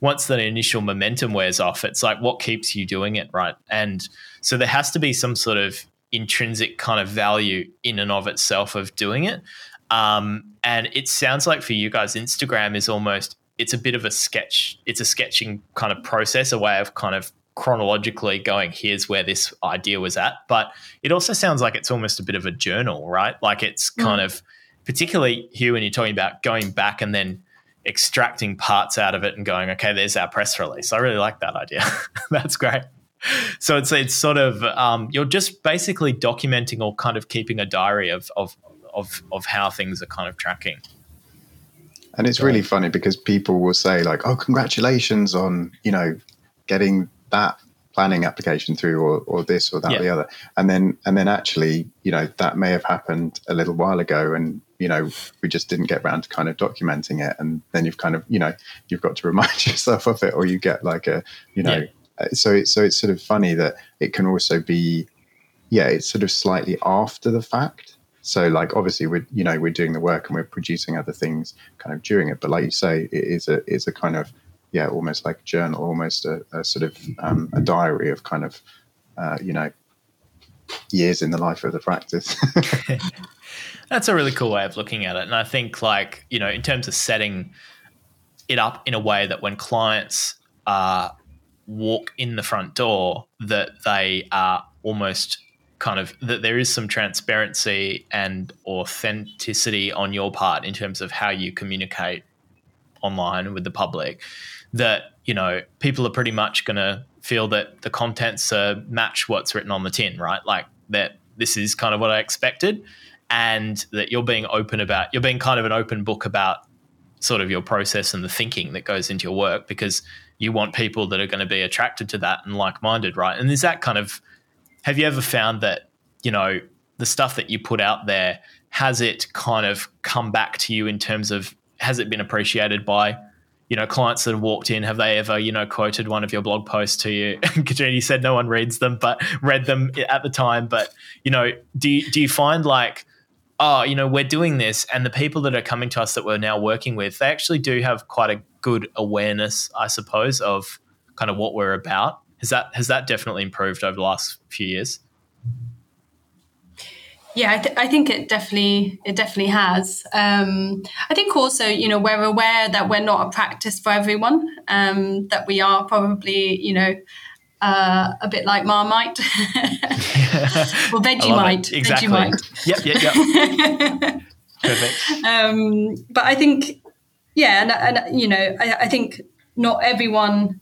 once the initial momentum wears off, it's like what keeps you doing it, right? And so there has to be some sort of intrinsic kind of value in and of itself of doing it. Um, and it sounds like for you guys, Instagram is almost it's a bit of a sketch. It's a sketching kind of process, a way of kind of chronologically going, here's where this idea was at. But it also sounds like it's almost a bit of a journal, right? Like it's mm. kind of particularly here when you're talking about going back and then extracting parts out of it and going, okay, there's our press release. I really like that idea. That's great. So it's it's sort of um, you're just basically documenting or kind of keeping a diary of of of of how things are kind of tracking. And it's really funny because people will say like, "Oh, congratulations on you know getting that planning application through, or, or this or that yeah. or the other," and then and then actually, you know, that may have happened a little while ago, and you know, we just didn't get around to kind of documenting it, and then you've kind of you know you've got to remind yourself of it, or you get like a you know. Yeah. Uh, so, so it's sort of funny that it can also be, yeah, it's sort of slightly after the fact so like obviously we're you know we're doing the work and we're producing other things kind of during it, but like you say, it is a is a kind of yeah almost like a journal, almost a, a sort of um, a diary of kind of uh, you know years in the life of the practice. That's a really cool way of looking at it, and I think like you know in terms of setting it up in a way that when clients uh, walk in the front door, that they are almost kind of that there is some transparency and authenticity on your part in terms of how you communicate online with the public that you know people are pretty much going to feel that the contents uh, match what's written on the tin right? Like that this is kind of what i expected and that you're being open about you're being kind of an open book about sort of your process and the thinking that goes into your work because you want people that are going to be attracted to that and like-minded right and is that kind of have you ever found that, you know, the stuff that you put out there, has it kind of come back to you in terms of has it been appreciated by you know, clients that have walked in, have they ever, you know, quoted one of your blog posts to you? Catrina, you said no one reads them, but read them at the time. But, you know, do you, do you find like, oh, you know, we're doing this, and the people that are coming to us that we're now working with, they actually do have quite a good awareness, I suppose, of kind of what we're about. Has that has that definitely improved over the last few years? Yeah, I, th- I, think it definitely it definitely has. Um, I think also, you know, we're aware that we're not a practice for everyone. Um, that we are probably, you know, uh, a bit like Marmite or Vegemite. Exactly. Vegemite. Yep, yep, yep. Perfect. Um, but I think, yeah, and, and you know, I, I think not everyone.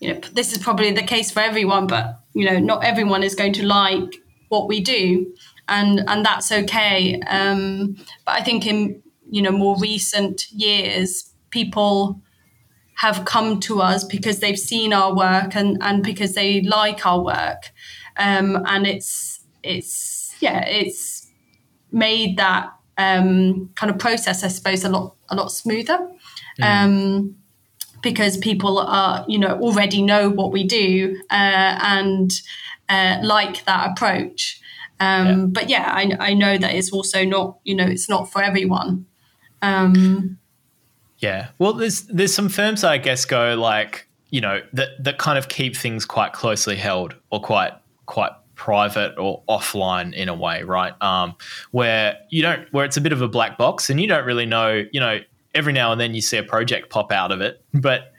You know, this is probably the case for everyone, but you know, not everyone is going to like what we do and and that's okay. Um, but I think in you know more recent years, people have come to us because they've seen our work and and because they like our work, um, and it's it's yeah it's made that um, kind of process, I suppose, a lot a lot smoother. Mm. Um, because people are, you know, already know what we do uh, and uh, like that approach. Um, yeah. But yeah, I, I know that it's also not, you know, it's not for everyone. Um, yeah. Well, there's there's some firms I guess go like, you know, that that kind of keep things quite closely held or quite quite private or offline in a way, right? Um, where you don't, where it's a bit of a black box, and you don't really know, you know, every now and then you see a project pop out of it, but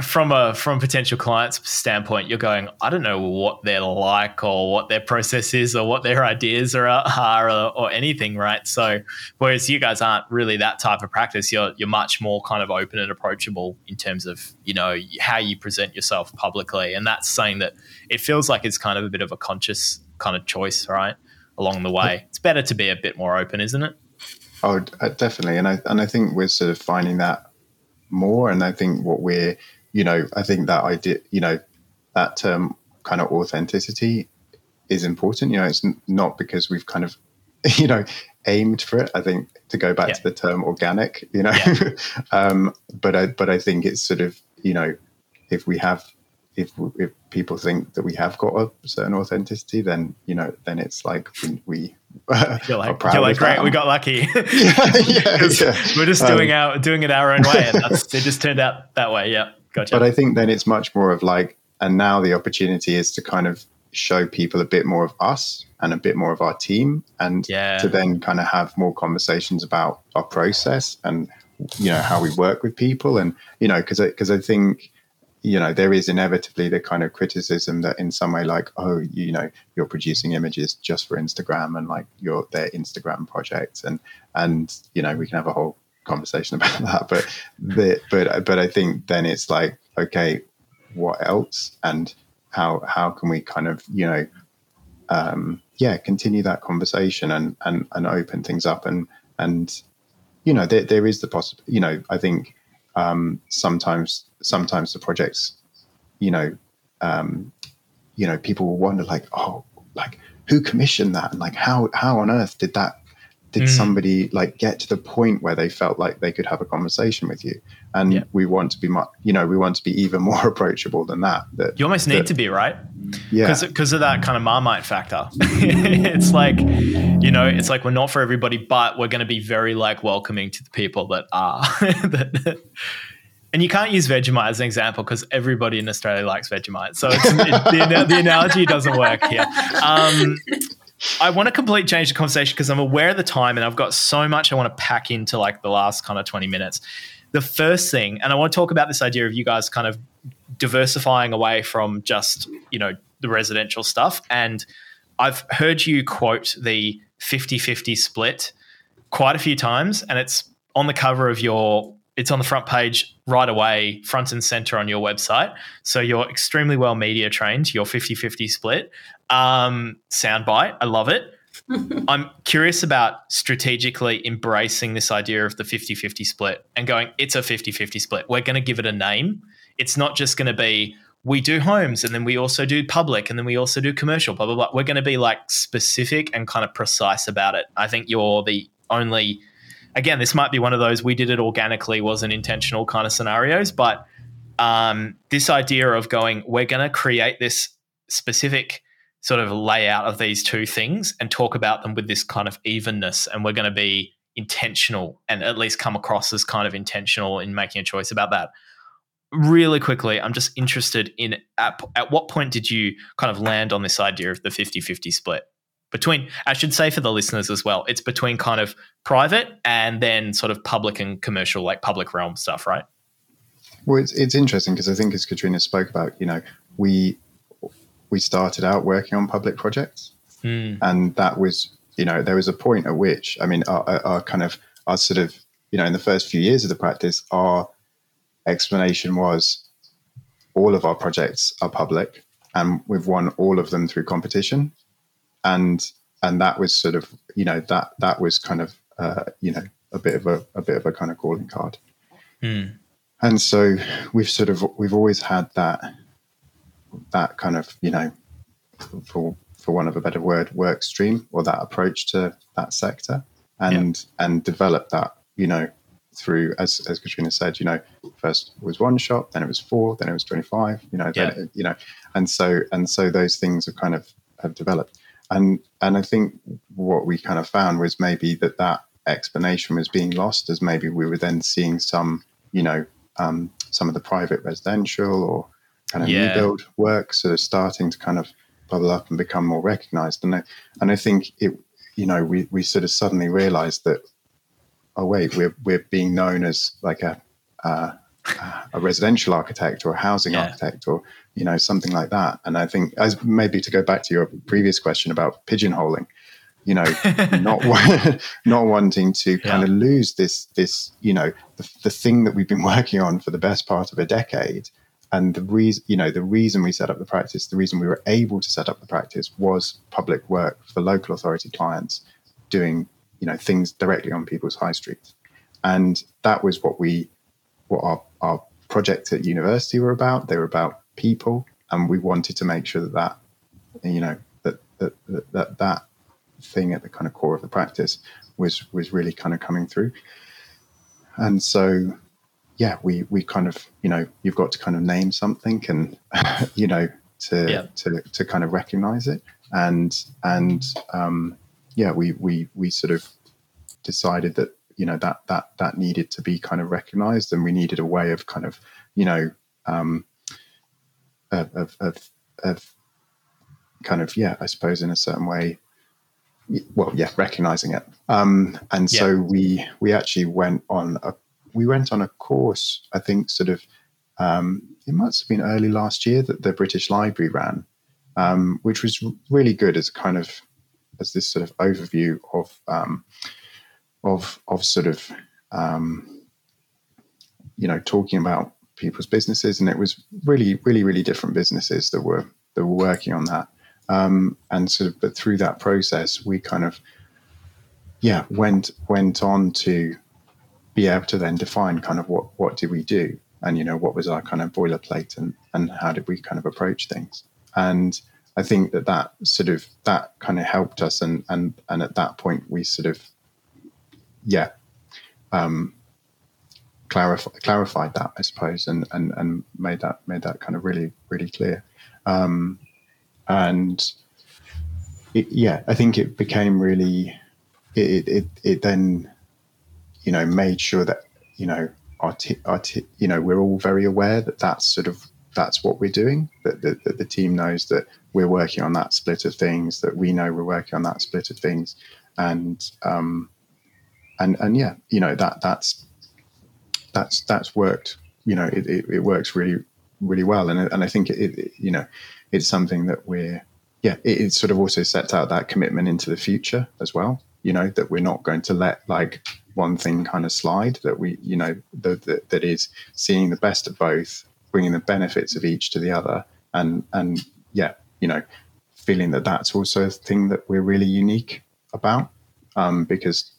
from a from a potential client's standpoint, you're going, I don't know what they're like or what their process is or what their ideas are, are or, or, anything, right? So, whereas you guys aren't really that type of practice, you're you're much more kind of open and approachable in terms of you know how you present yourself publicly, and that's saying that it feels like it's kind of a bit of a conscious kind of choice, right, along the way. It's better to be a bit more open, isn't it? Oh, uh, definitely, and I and I think we're sort of finding that more, and I think what we're you know, I think that idea, you know, that term kind of authenticity is important. You know, it's not because we've kind of, you know, aimed for it. I think to go back yeah. to the term organic, you know, yeah. um, but I, but I think it's sort of, you know, if we have, if, if people think that we have got a certain authenticity, then, you know, then it's like we, we you're like, you're like great, we got lucky. yeah, yeah, yeah. We're just doing um, our doing it our own way, and it just turned out that way. Yeah. Gotcha. But I think then it's much more of like, and now the opportunity is to kind of show people a bit more of us and a bit more of our team and yeah. to then kind of have more conversations about our process and you know how we work with people and you know because because I, I think you know there is inevitably the kind of criticism that in some way like oh you know you're producing images just for instagram and like your their instagram projects and and you know we can have a whole conversation about that. But the, but but I think then it's like, okay, what else, and how how can we kind of you know, um, yeah, continue that conversation and and and open things up and and you know there there is the possible you know I think um, sometimes sometimes the projects you know um, you know people will wonder like oh like who commissioned that and like how how on earth did that did mm. somebody like get to the point where they felt like they could have a conversation with you and yeah. we want to be much you know we want to be even more approachable than that that you almost need to be right yeah because of that kind of marmite factor it's like you know it's like we're not for everybody but we're going to be very like welcoming to the people that are that, and you can't use Vegemite as an example because everybody in Australia likes Vegemite. So it, the, the, analogy doesn't work here. Um, I want to completely change the conversation because I'm aware of the time and I've got so much I want to pack into like the last kind of 20 minutes. The first thing, and I want to talk about this idea of you guys kind of diversifying away from just, you know, the residential stuff. And I've heard you quote the 50 50 split quite a few times, and it's on the cover of your it's on the front page right away, front and center on your website. So you're extremely well media trained, your 50 50 split. Um, soundbite, I love it. I'm curious about strategically embracing this idea of the 50 50 split and going, it's a 50 50 split. We're going to give it a name. It's not just going to be, we do homes and then we also do public and then we also do commercial, blah, blah, blah. We're going to be like specific and kind of precise about it. I think you're the only again, this might be one of those we did it organically, wasn't intentional kind of scenarios, but um, this idea of going, we're going to create this specific sort of layout of these two things and talk about them with this kind of evenness, and we're going to be intentional and at least come across as kind of intentional in making a choice about that. Really quickly, I'm just interested in at, at what point did you kind of land on this idea of the 50 50 split? between i should say for the listeners as well it's between kind of private and then sort of public and commercial like public realm stuff right well it's, it's interesting because i think as Catrina spoke about you know we we started out working on public projects mm. and that was you know there was a point at which i mean our, our kind of our sort of you know in the first few years of the practice our explanation was all of our projects are public and we've won all of them through competition and and that was sort of you know that that was kind of uh, you know a bit of a, a bit of a kind of calling card. Mm. And so we've sort of we've always had that that kind of you know for for one of a better word work stream or that approach to that sector and yeah. and develop that you know through as as Catrina said you know first was one shot then it was four then it was 25 you know yeah. then, you know and so and so those things have kind of have developed and and I think what we kind of found was maybe that that explanation was being lost as maybe we were then seeing some you know um, some of the private residential or kind of yeah. work sort of starting to kind of bubble up and become more recognized and I, and I think it you know we we sort of suddenly realized that oh wait we're we're being known as like a uh, a residential architect or a housing yeah. architect or you know something like that and i think as maybe to go back to your previous question about pigeonholing you know not not wanting to kind yeah. of lose this this you know the, the thing that we've been working on for the best part of a decade and the reason you know the reason we set up the practice the reason we were able to set up the practice was public work for local authority clients doing you know things directly on people's high streets and that was what we what our, our projects at university were about. They were about people, and we wanted to make sure that that you know that that that that, that thing at the kind of core of the practice was was really kind of coming through. And so, yeah, we we kind of you know you've got to kind of name something and you know to yeah. to to kind of recognize it and and um, yeah we we we sort of decided that you know that that that needed to be kind of recognized and we needed a way of kind of you know um, of, of, of, of kind of yeah i suppose in a certain way well yeah recognizing it um, and yeah. so we we actually went on a we went on a course i think sort of um, it must have been early last year that the british library ran um, which was really good as kind of as this sort of overview of um, of of sort of um, you know talking about people's businesses, and it was really, really, really different businesses that were that were working on that. Um, and sort of, but through that process, we kind of yeah went went on to be able to then define kind of what what did we do, and you know what was our kind of boilerplate, and and how did we kind of approach things, and I think that that sort of that kind of helped us, and and and at that point we sort of yeah, um, clarify, clarified that, I suppose, and, and, and made that made that kind of really really clear. Um, and it, yeah, I think it became really it, it it then you know made sure that you know our, t- our t- you know we're all very aware that that's sort of that's what we're doing that, that, that the team knows that we're working on that split of things that we know we're working on that split of things and um, and and yeah, you know that that's that's that's worked. You know, it, it, it works really really well, and and I think it, it you know it's something that we're yeah it, it sort of also sets out that commitment into the future as well. You know that we're not going to let like one thing kind of slide. That we you know that that, that is seeing the best of both, bringing the benefits of each to the other, and and yeah, you know, feeling that that's also a thing that we're really unique about um, because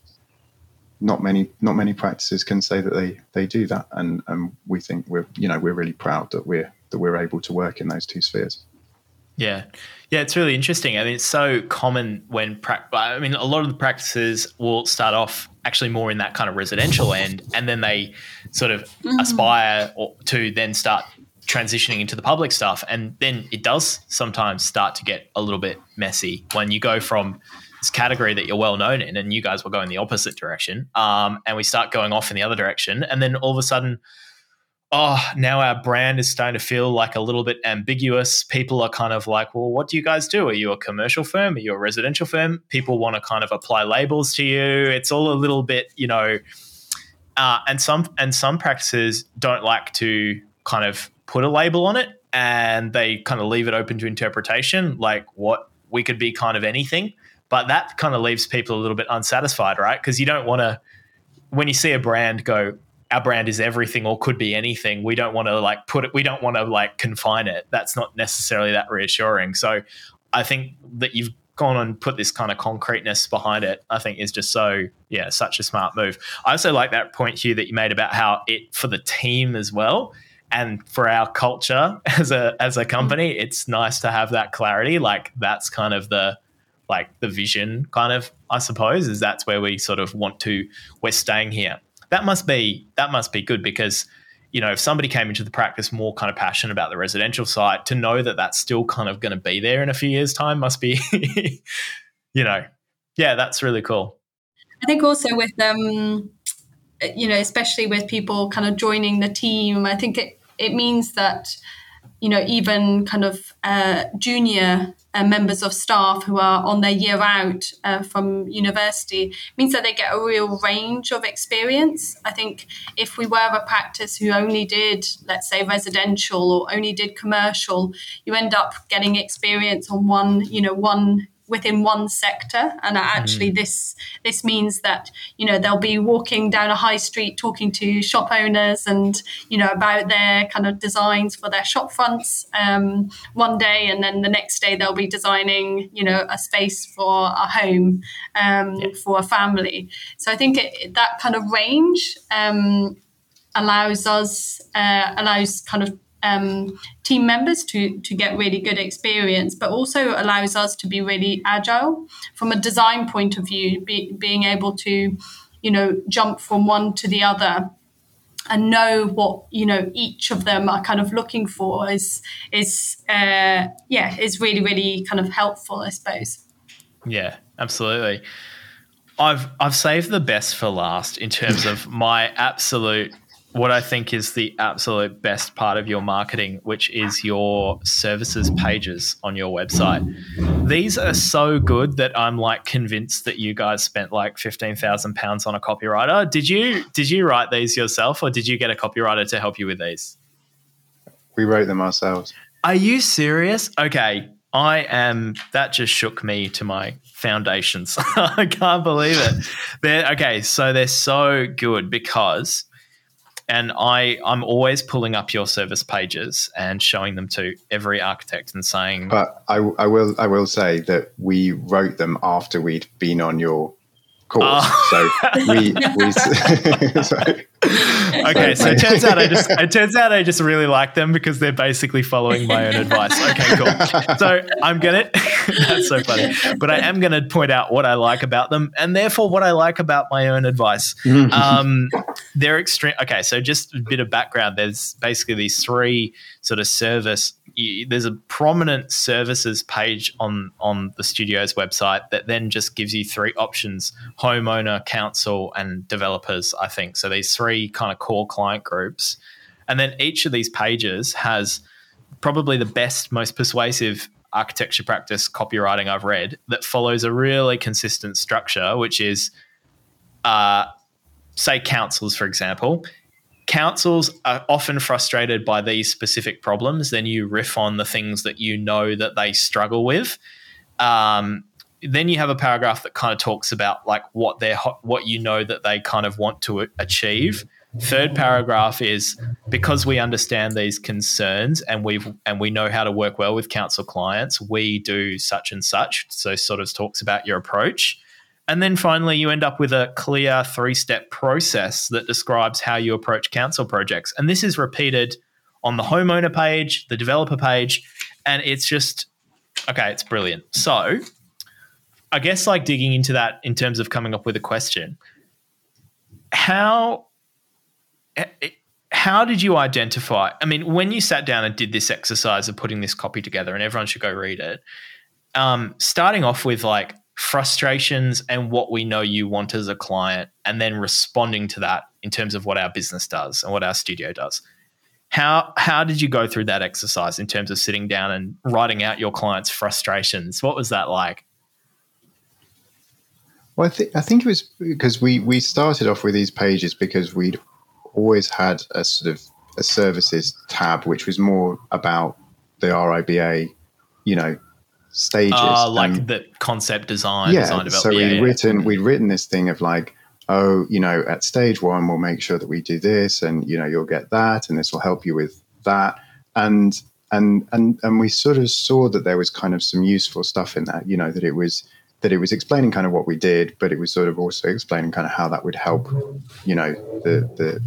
not many not many practices can say that they they do that and and we think we're you know we're really proud that we're that we're able to work in those two spheres yeah. Yeah it's really interesting. I mean it's so common when pra- i mean a lot of the practices will start off actually more in that kind of residential end, and then they sort of mm-hmm. aspire to then start transitioning into the public stuff, and then it does sometimes start to get a little bit messy when you go from this category that you're well known in, and you guys were going the opposite direction, um, and we start going off in the other direction, and then all of a sudden oh, now our brand is starting to feel like a little bit ambiguous. People are kind of like, well, what do you guys do? Are you a commercial firm? Are you a residential firm? People want to kind of apply labels to you. It's all a little bit, you know, uh, and some and some practices don't like to kind of put a label on it, and they kind of leave it open to interpretation. Like what we could be kind of anything, but that kind of leaves people a little bit unsatisfied, right? Because you don't want to when you see a brand go our brand is everything or could be anything. We don't want to like put it, we don't want to like confine it. That's not necessarily that reassuring. So I think that you've gone and put this kind of concreteness behind it, I think is just so, yeah, such a smart move. I also like that point, Hugh, that you made about how it for the team as well. And for our culture as a as a company, mm. it's nice to have that clarity. Like that's kind of the like the vision kind of, I suppose, is that's where we sort of want to we're staying here that must be that must be good because you know if somebody came into the practice more kind of passionate about the residential side to know that that's still kind of going to be there in a few years time must be you know yeah that's really cool. I think also with um you know especially with people kind of joining the team i think it it means that you know even kind of uh, junior uh, members of staff who are on their year out uh, from university means that they get a real range of experience. I think if we were a practice who only did, let's say, residential or only did commercial, you end up getting experience on one, you know, one within one sector and actually mm. this this means that you know they'll be walking down a high street talking to shop owners and you know about their kind of designs for their shop fronts um, one day and then the next day they'll be designing you know a space for a home um, yeah. for a family so i think it, that kind of range um, allows us uh, allows kind of um, team members to to get really good experience, but also allows us to be really agile from a design point of view, be, being able to, you know, jump from one to the other and know what you know each of them are kind of looking for is is uh, yeah is really really kind of helpful, I suppose. Yeah, absolutely. I've I've saved the best for last in terms of my absolute what I think is the absolute best part of your marketing, which is your services pages on your website. These are so good that I'm like convinced that you guys spent like fifteen thousand pounds on a copywriter. Did you did you write these yourself, or did you get a copywriter to help you with these? We wrote them ourselves. Are you serious? Okay, I am. That just shook me to my foundations. I can't believe it. They're okay. So they're so good because and I I'm always pulling up your service pages and showing them to every architect and saying. But I, I will I will say that we wrote them after we'd been on your course, oh. so we we. so, okay, so it turns out I just it turns out I just really like them because they're basically following my own advice. Okay, cool. So I'm gonna that's so funny, but I am gonna point out what I like about them, and therefore what I like about my own advice. Um, they're extreme. Okay, so just a bit of background. There's basically these three sort of service there's a prominent services page on on the studio's website that then just gives you three options homeowner council and developers i think so these three kind of core client groups. And then each of these pages has probably the best most persuasive architecture practice copywriting i've read that follows a really consistent structure which is uh, say councils for example. Councils are often frustrated by these specific problems, then you riff on the things that you know that they struggle with. Um, then you have a paragraph that kind of talks about like what they're what you know that they kind of want to achieve. Third paragraph is because we understand these concerns and we've and we know how to work well with council clients, we do such and such. So sort of talks about your approach. And then finally, you end up with a clear three step process that describes how you approach council projects. And this is repeated on the homeowner page, the developer page, and it's just, okay, it's brilliant. So, I guess like digging into that in terms of coming up with a question, how eh, eh, how did you identify? I mean, when you sat down and did this exercise of putting this copy together, and everyone should go read it. Um, starting off with like frustrations and what we know you want as a client, and then responding to that in terms of what our business does and what our studio does. How how did you go through that exercise in terms of sitting down and writing out your clients' frustrations? What was that like? Well, I, th- I think it was because we we started off with these pages because we'd always had a sort of a services tab, which was more about the RIBA, you know, stages. Uh, like the concept design, yeah. design so we'd yeah, written yeah. we'd written this thing of like, oh, you know, at stage one we'll make sure that we do this, and you know you'll get that, and this will help you with that, and and and and we sort of saw that there was kind of some useful stuff in that, you know, that it was that it was explaining kind of what we did, but it was sort of also explaining kind of how that would help, you know, the the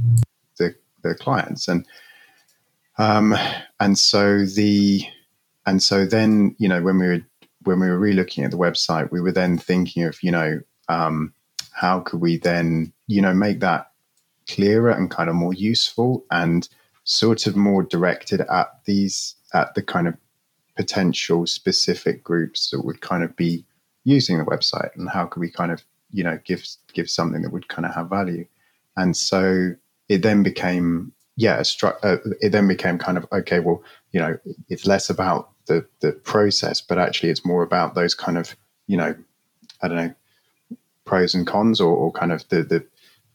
the, the clients. And um and so the and so then you know when we were when we were relooking at the website, we were then thinking of you know um, how could we then you know make that clearer and kind of more useful and sort of more directed at these at the kind of potential specific groups that would kind of be using the website and how could we kind of you know give give something that would kind of have value. And so it then became yeah stru- uh, it then became kind of okay well you know it's less about the the process but actually it's more about those kind of you know i don't know pros and cons or, or kind of the, the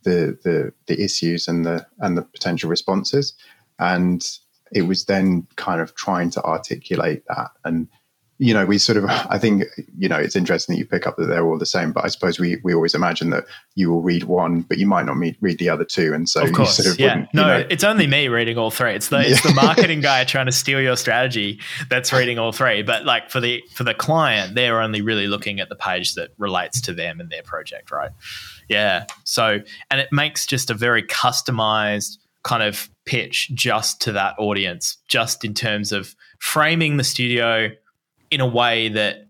the the the issues and the and the potential responses. And it was then kind of trying to articulate that and you know, we sort of, I think, you know, it's interesting that you pick up that they're all the same, but I suppose we, we always imagine that you will read one, but you might not meet, read the other two. And so of course, sort of yeah. No, know, it's only me reading all three. It's the, it's the marketing guy trying to steal your strategy that's reading all three. But like for the, for the client, they're only really looking at the page that relates to them and their project, right? Yeah. So, and it makes just a very customized kind of pitch just to that audience, just in terms of framing the studio in a way that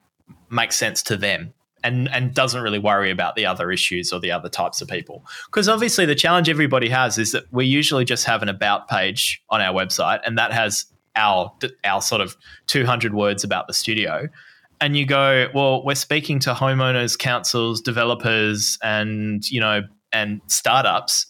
makes sense to them and and doesn't really worry about the other issues or the other types of people. Because obviously the challenge everybody has is that we usually just have an about page on our website and that has our our sort of 200 words about the studio. And you go well we're speaking to homeowners councils developers and you know and startups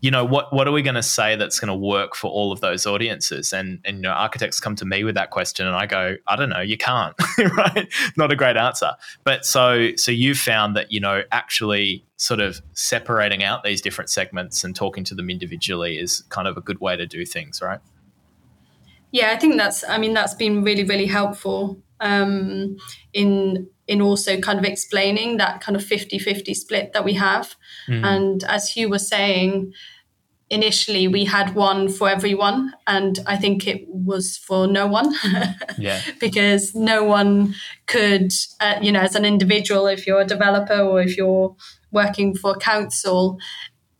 you know what what are we going to say that's going to work for all of those audiences? And and you know architects come to me with that question and i go i don't know you can't right? Not a great answer. But so so you found that you know actually sort of separating out these different segments and talking to them individually is kind of a good way to do things right? Yeah i think that's i mean that's been really really helpful um, in in also kind of explaining that kind of 50-50 split that we have mm. and as hugh was saying initially we had one for everyone and i think it was for no one yeah. because no one could uh, you know as an individual if you're a developer or if you're working for council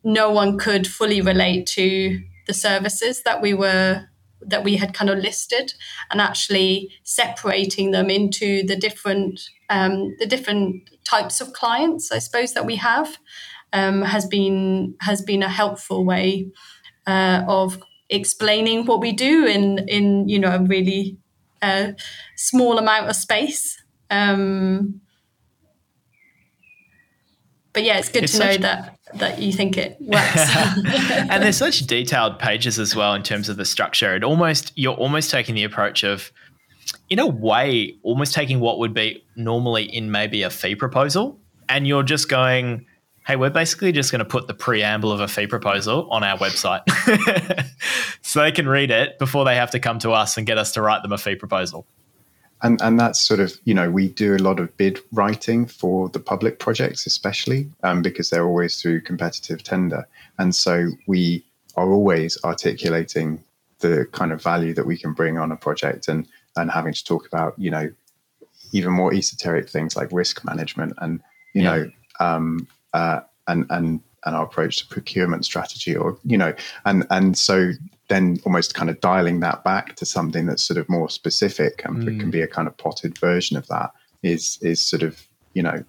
no one could fully relate to the services that we were that we had kind of listed and actually separating them into the different um, the different types of clients I suppose that we have um, has been has been a helpful way uh, of explaining what we do in in you know a really uh, small amount of space. Um, but yeah, it's good it's to know that that you think it works. and there's such detailed pages as well in terms of the structure. It almost you're almost taking the approach of, in a way, almost taking what would be normally in maybe a fee proposal, and you're just going, "Hey, we're basically just going to put the preamble of a fee proposal on our website, so they can read it before they have to come to us and get us to write them a fee proposal." And and that's sort of you know we do a lot of bid writing for the public projects especially um, because they're always through competitive tender and so we are always articulating the kind of value that we can bring on a project and and having to talk about you know even more esoteric things like risk management and you yeah. know um, uh, and and and our approach to procurement strategy or you know and and so then almost kind of dialing that back to something that's sort of more specific and mm. can be a kind of potted version of that is is sort of you know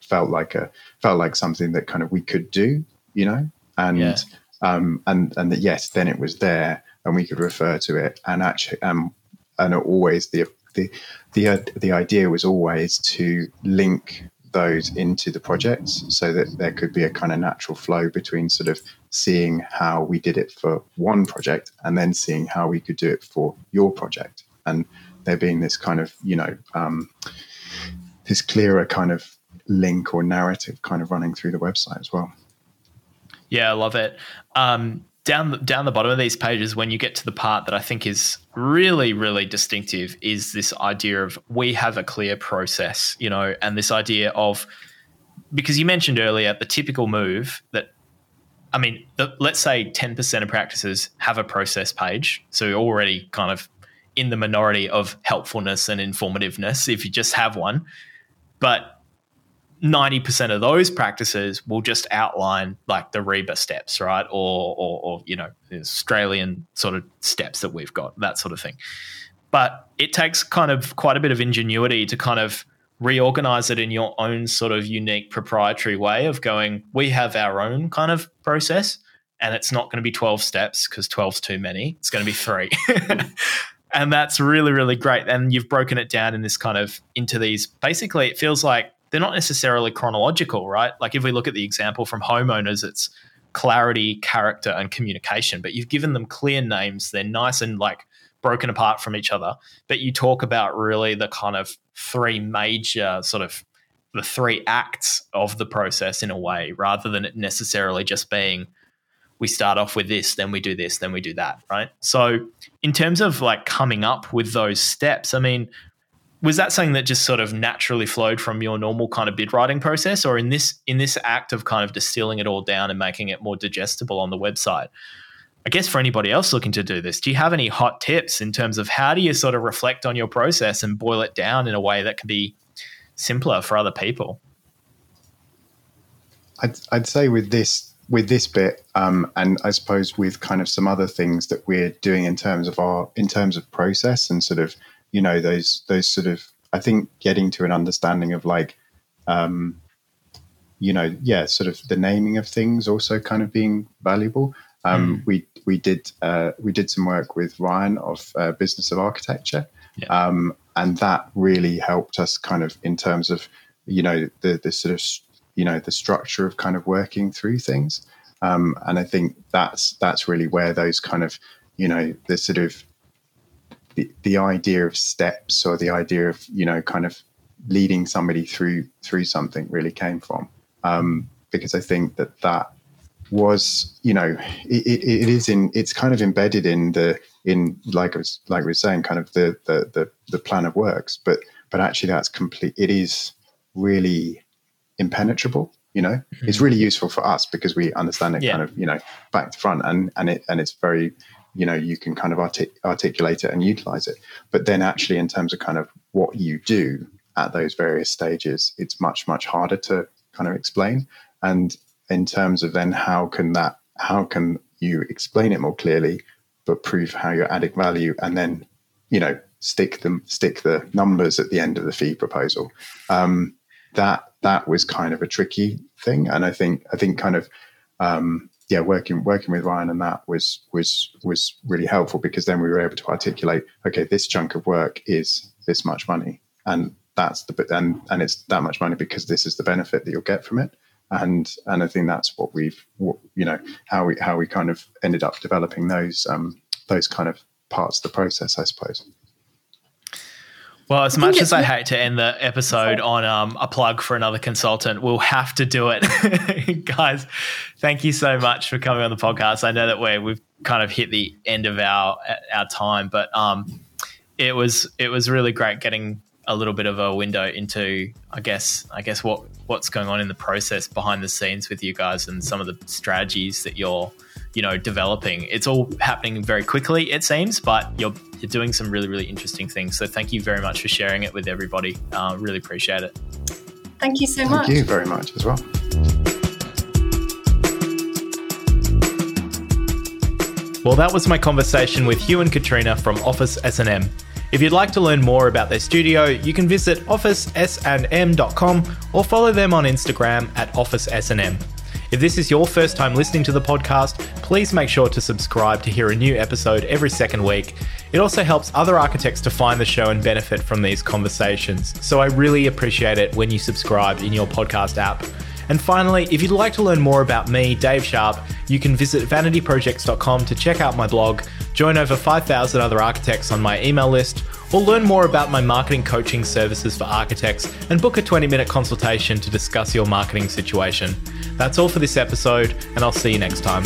felt like a felt like something that kind of we could do you know, and yeah. um, and and that yes, then it was there, and we could refer to it, and actually, um, and always the the the the idea was always to link those into the projects so that there could be a kind of natural flow between sort of seeing how we did it for one project and then seeing how we could do it for your project. And there being this kind of you know um, this clearer kind of link or narrative kind of running through the website as well. Yeah i love it. Um, down the, down the bottom of these pages when you get to the part that I think is really really distinctive is this idea of we have a clear process, you know, and this idea of because you mentioned earlier the typical move that I mean, the, let's say 10% of practices have a process page, so you're already kind of in the minority of helpfulness and informativeness if you just have one. But 90% of those practices will just outline like the RIBA steps, right? Or, or, or, you know, Australian sort of steps that we've got, that sort of thing. But it takes kind of quite a bit of ingenuity to kind of reorganize it in your own sort of unique proprietary way of going, we have our own kind of process and it's not going to be 12 steps because 12 is too many. It's going to be three. and that's really, really great. And you've broken it down in this kind of into these basically, it feels like they're not necessarily chronological, right? Like if we look at the example from homeowners, it's clarity, character, and communication, but you've given them clear names. They're nice and like broken apart from each other. But you talk about really the kind of three major sort of the three acts of the process in a way, rather than it necessarily just being we start off with this, then we do this, then we do that, right? So, in terms of like coming up with those steps, I mean, was that something that just sort of naturally flowed from your normal kind of bid writing process? Or in this in this act of kind of distilling it all down and making it more digestible on the website i guess for anybody else looking to do this do you have any hot tips in terms of how do you sort of reflect on your process and boil it down in a way that can be simpler for other people? I'd, I'd say with this with this bit um, and i suppose with kind of some other things that we're doing in terms of our in terms of process and sort of you know those those sort of I think getting to an understanding of like um, you know yeah sort of the naming of things also kind of being valuable. Um, mm. We we did uh, we did some work with Ryan of uh, Business of Architecture, yeah. um, and that really helped us kind of in terms of you know the the sort of you know the structure of kind of working through things. Um, and I think that's that's really where those kind of you know the sort of the, the idea of steps or the idea of you know kind of leading somebody through through something really came from um, because I think that that was you know it, it is in it's kind of embedded in the in like I was like we were saying kind of the the the, the plan of works but but actually that's complete it is really impenetrable you know mm-hmm. it's really useful for us because we understand it yeah. kind of you know back to front and and it and it's very you know you can kind of artic- articulate it and utilize it. But then actually in terms of kind of what you do at those various stages it's much much harder to kind of explain. And in terms of then how can that how can you explain it more clearly but prove how you're adding value and then you know stick them stick the numbers at the end of the fee proposal? Um, that that was kind of a tricky thing. And i think i think kind of um, yeah, working working with Ryan and that was was was really helpful because then we were able to articulate, okay, this chunk of work is this much money, and that's the and and it's that much money because this is the benefit that you'll get from it, and and I think that's what we've what, you know how we how we kind of ended up developing those um, those kind of parts of the process, I suppose. Well, as much as I hate to end the episode on um, a plug for another consultant, we'll have to do it. Guys, thank you so much for coming on the podcast. I know that we we've kind of hit the end of our our time, but um, it was it was really great getting a little bit of a window into I guess I guess what what's going on in the process behind the scenes with you guys and some of the strategies that you're you know developing. It's all happening very quickly, it seems, but you're you're doing some really really interesting things. So thank you very much for sharing it with everybody. Uh, really appreciate it. Thank you so thank much. Thank you very much as well. Well, that was my conversation with Hugh and Catrina from Office S&M. If you'd like to learn more about their studio, you can visit officesandm.com or follow them on Instagram at officesnm. If this is your first time listening to the podcast, please make sure to subscribe to hear a new episode every second week. It also helps other architects to find the show and benefit from these conversations. So I really appreciate it when you subscribe in your podcast app. And finally, if you'd like to learn more about me, Dave Sharp, you can visit vanityprojects.com to check out my blog, join over 5,000 other architects on my email list, or learn more about my marketing coaching services for architects and book a 20 minute consultation to discuss your marketing situation. That's all for this episode, and I'll see you next time.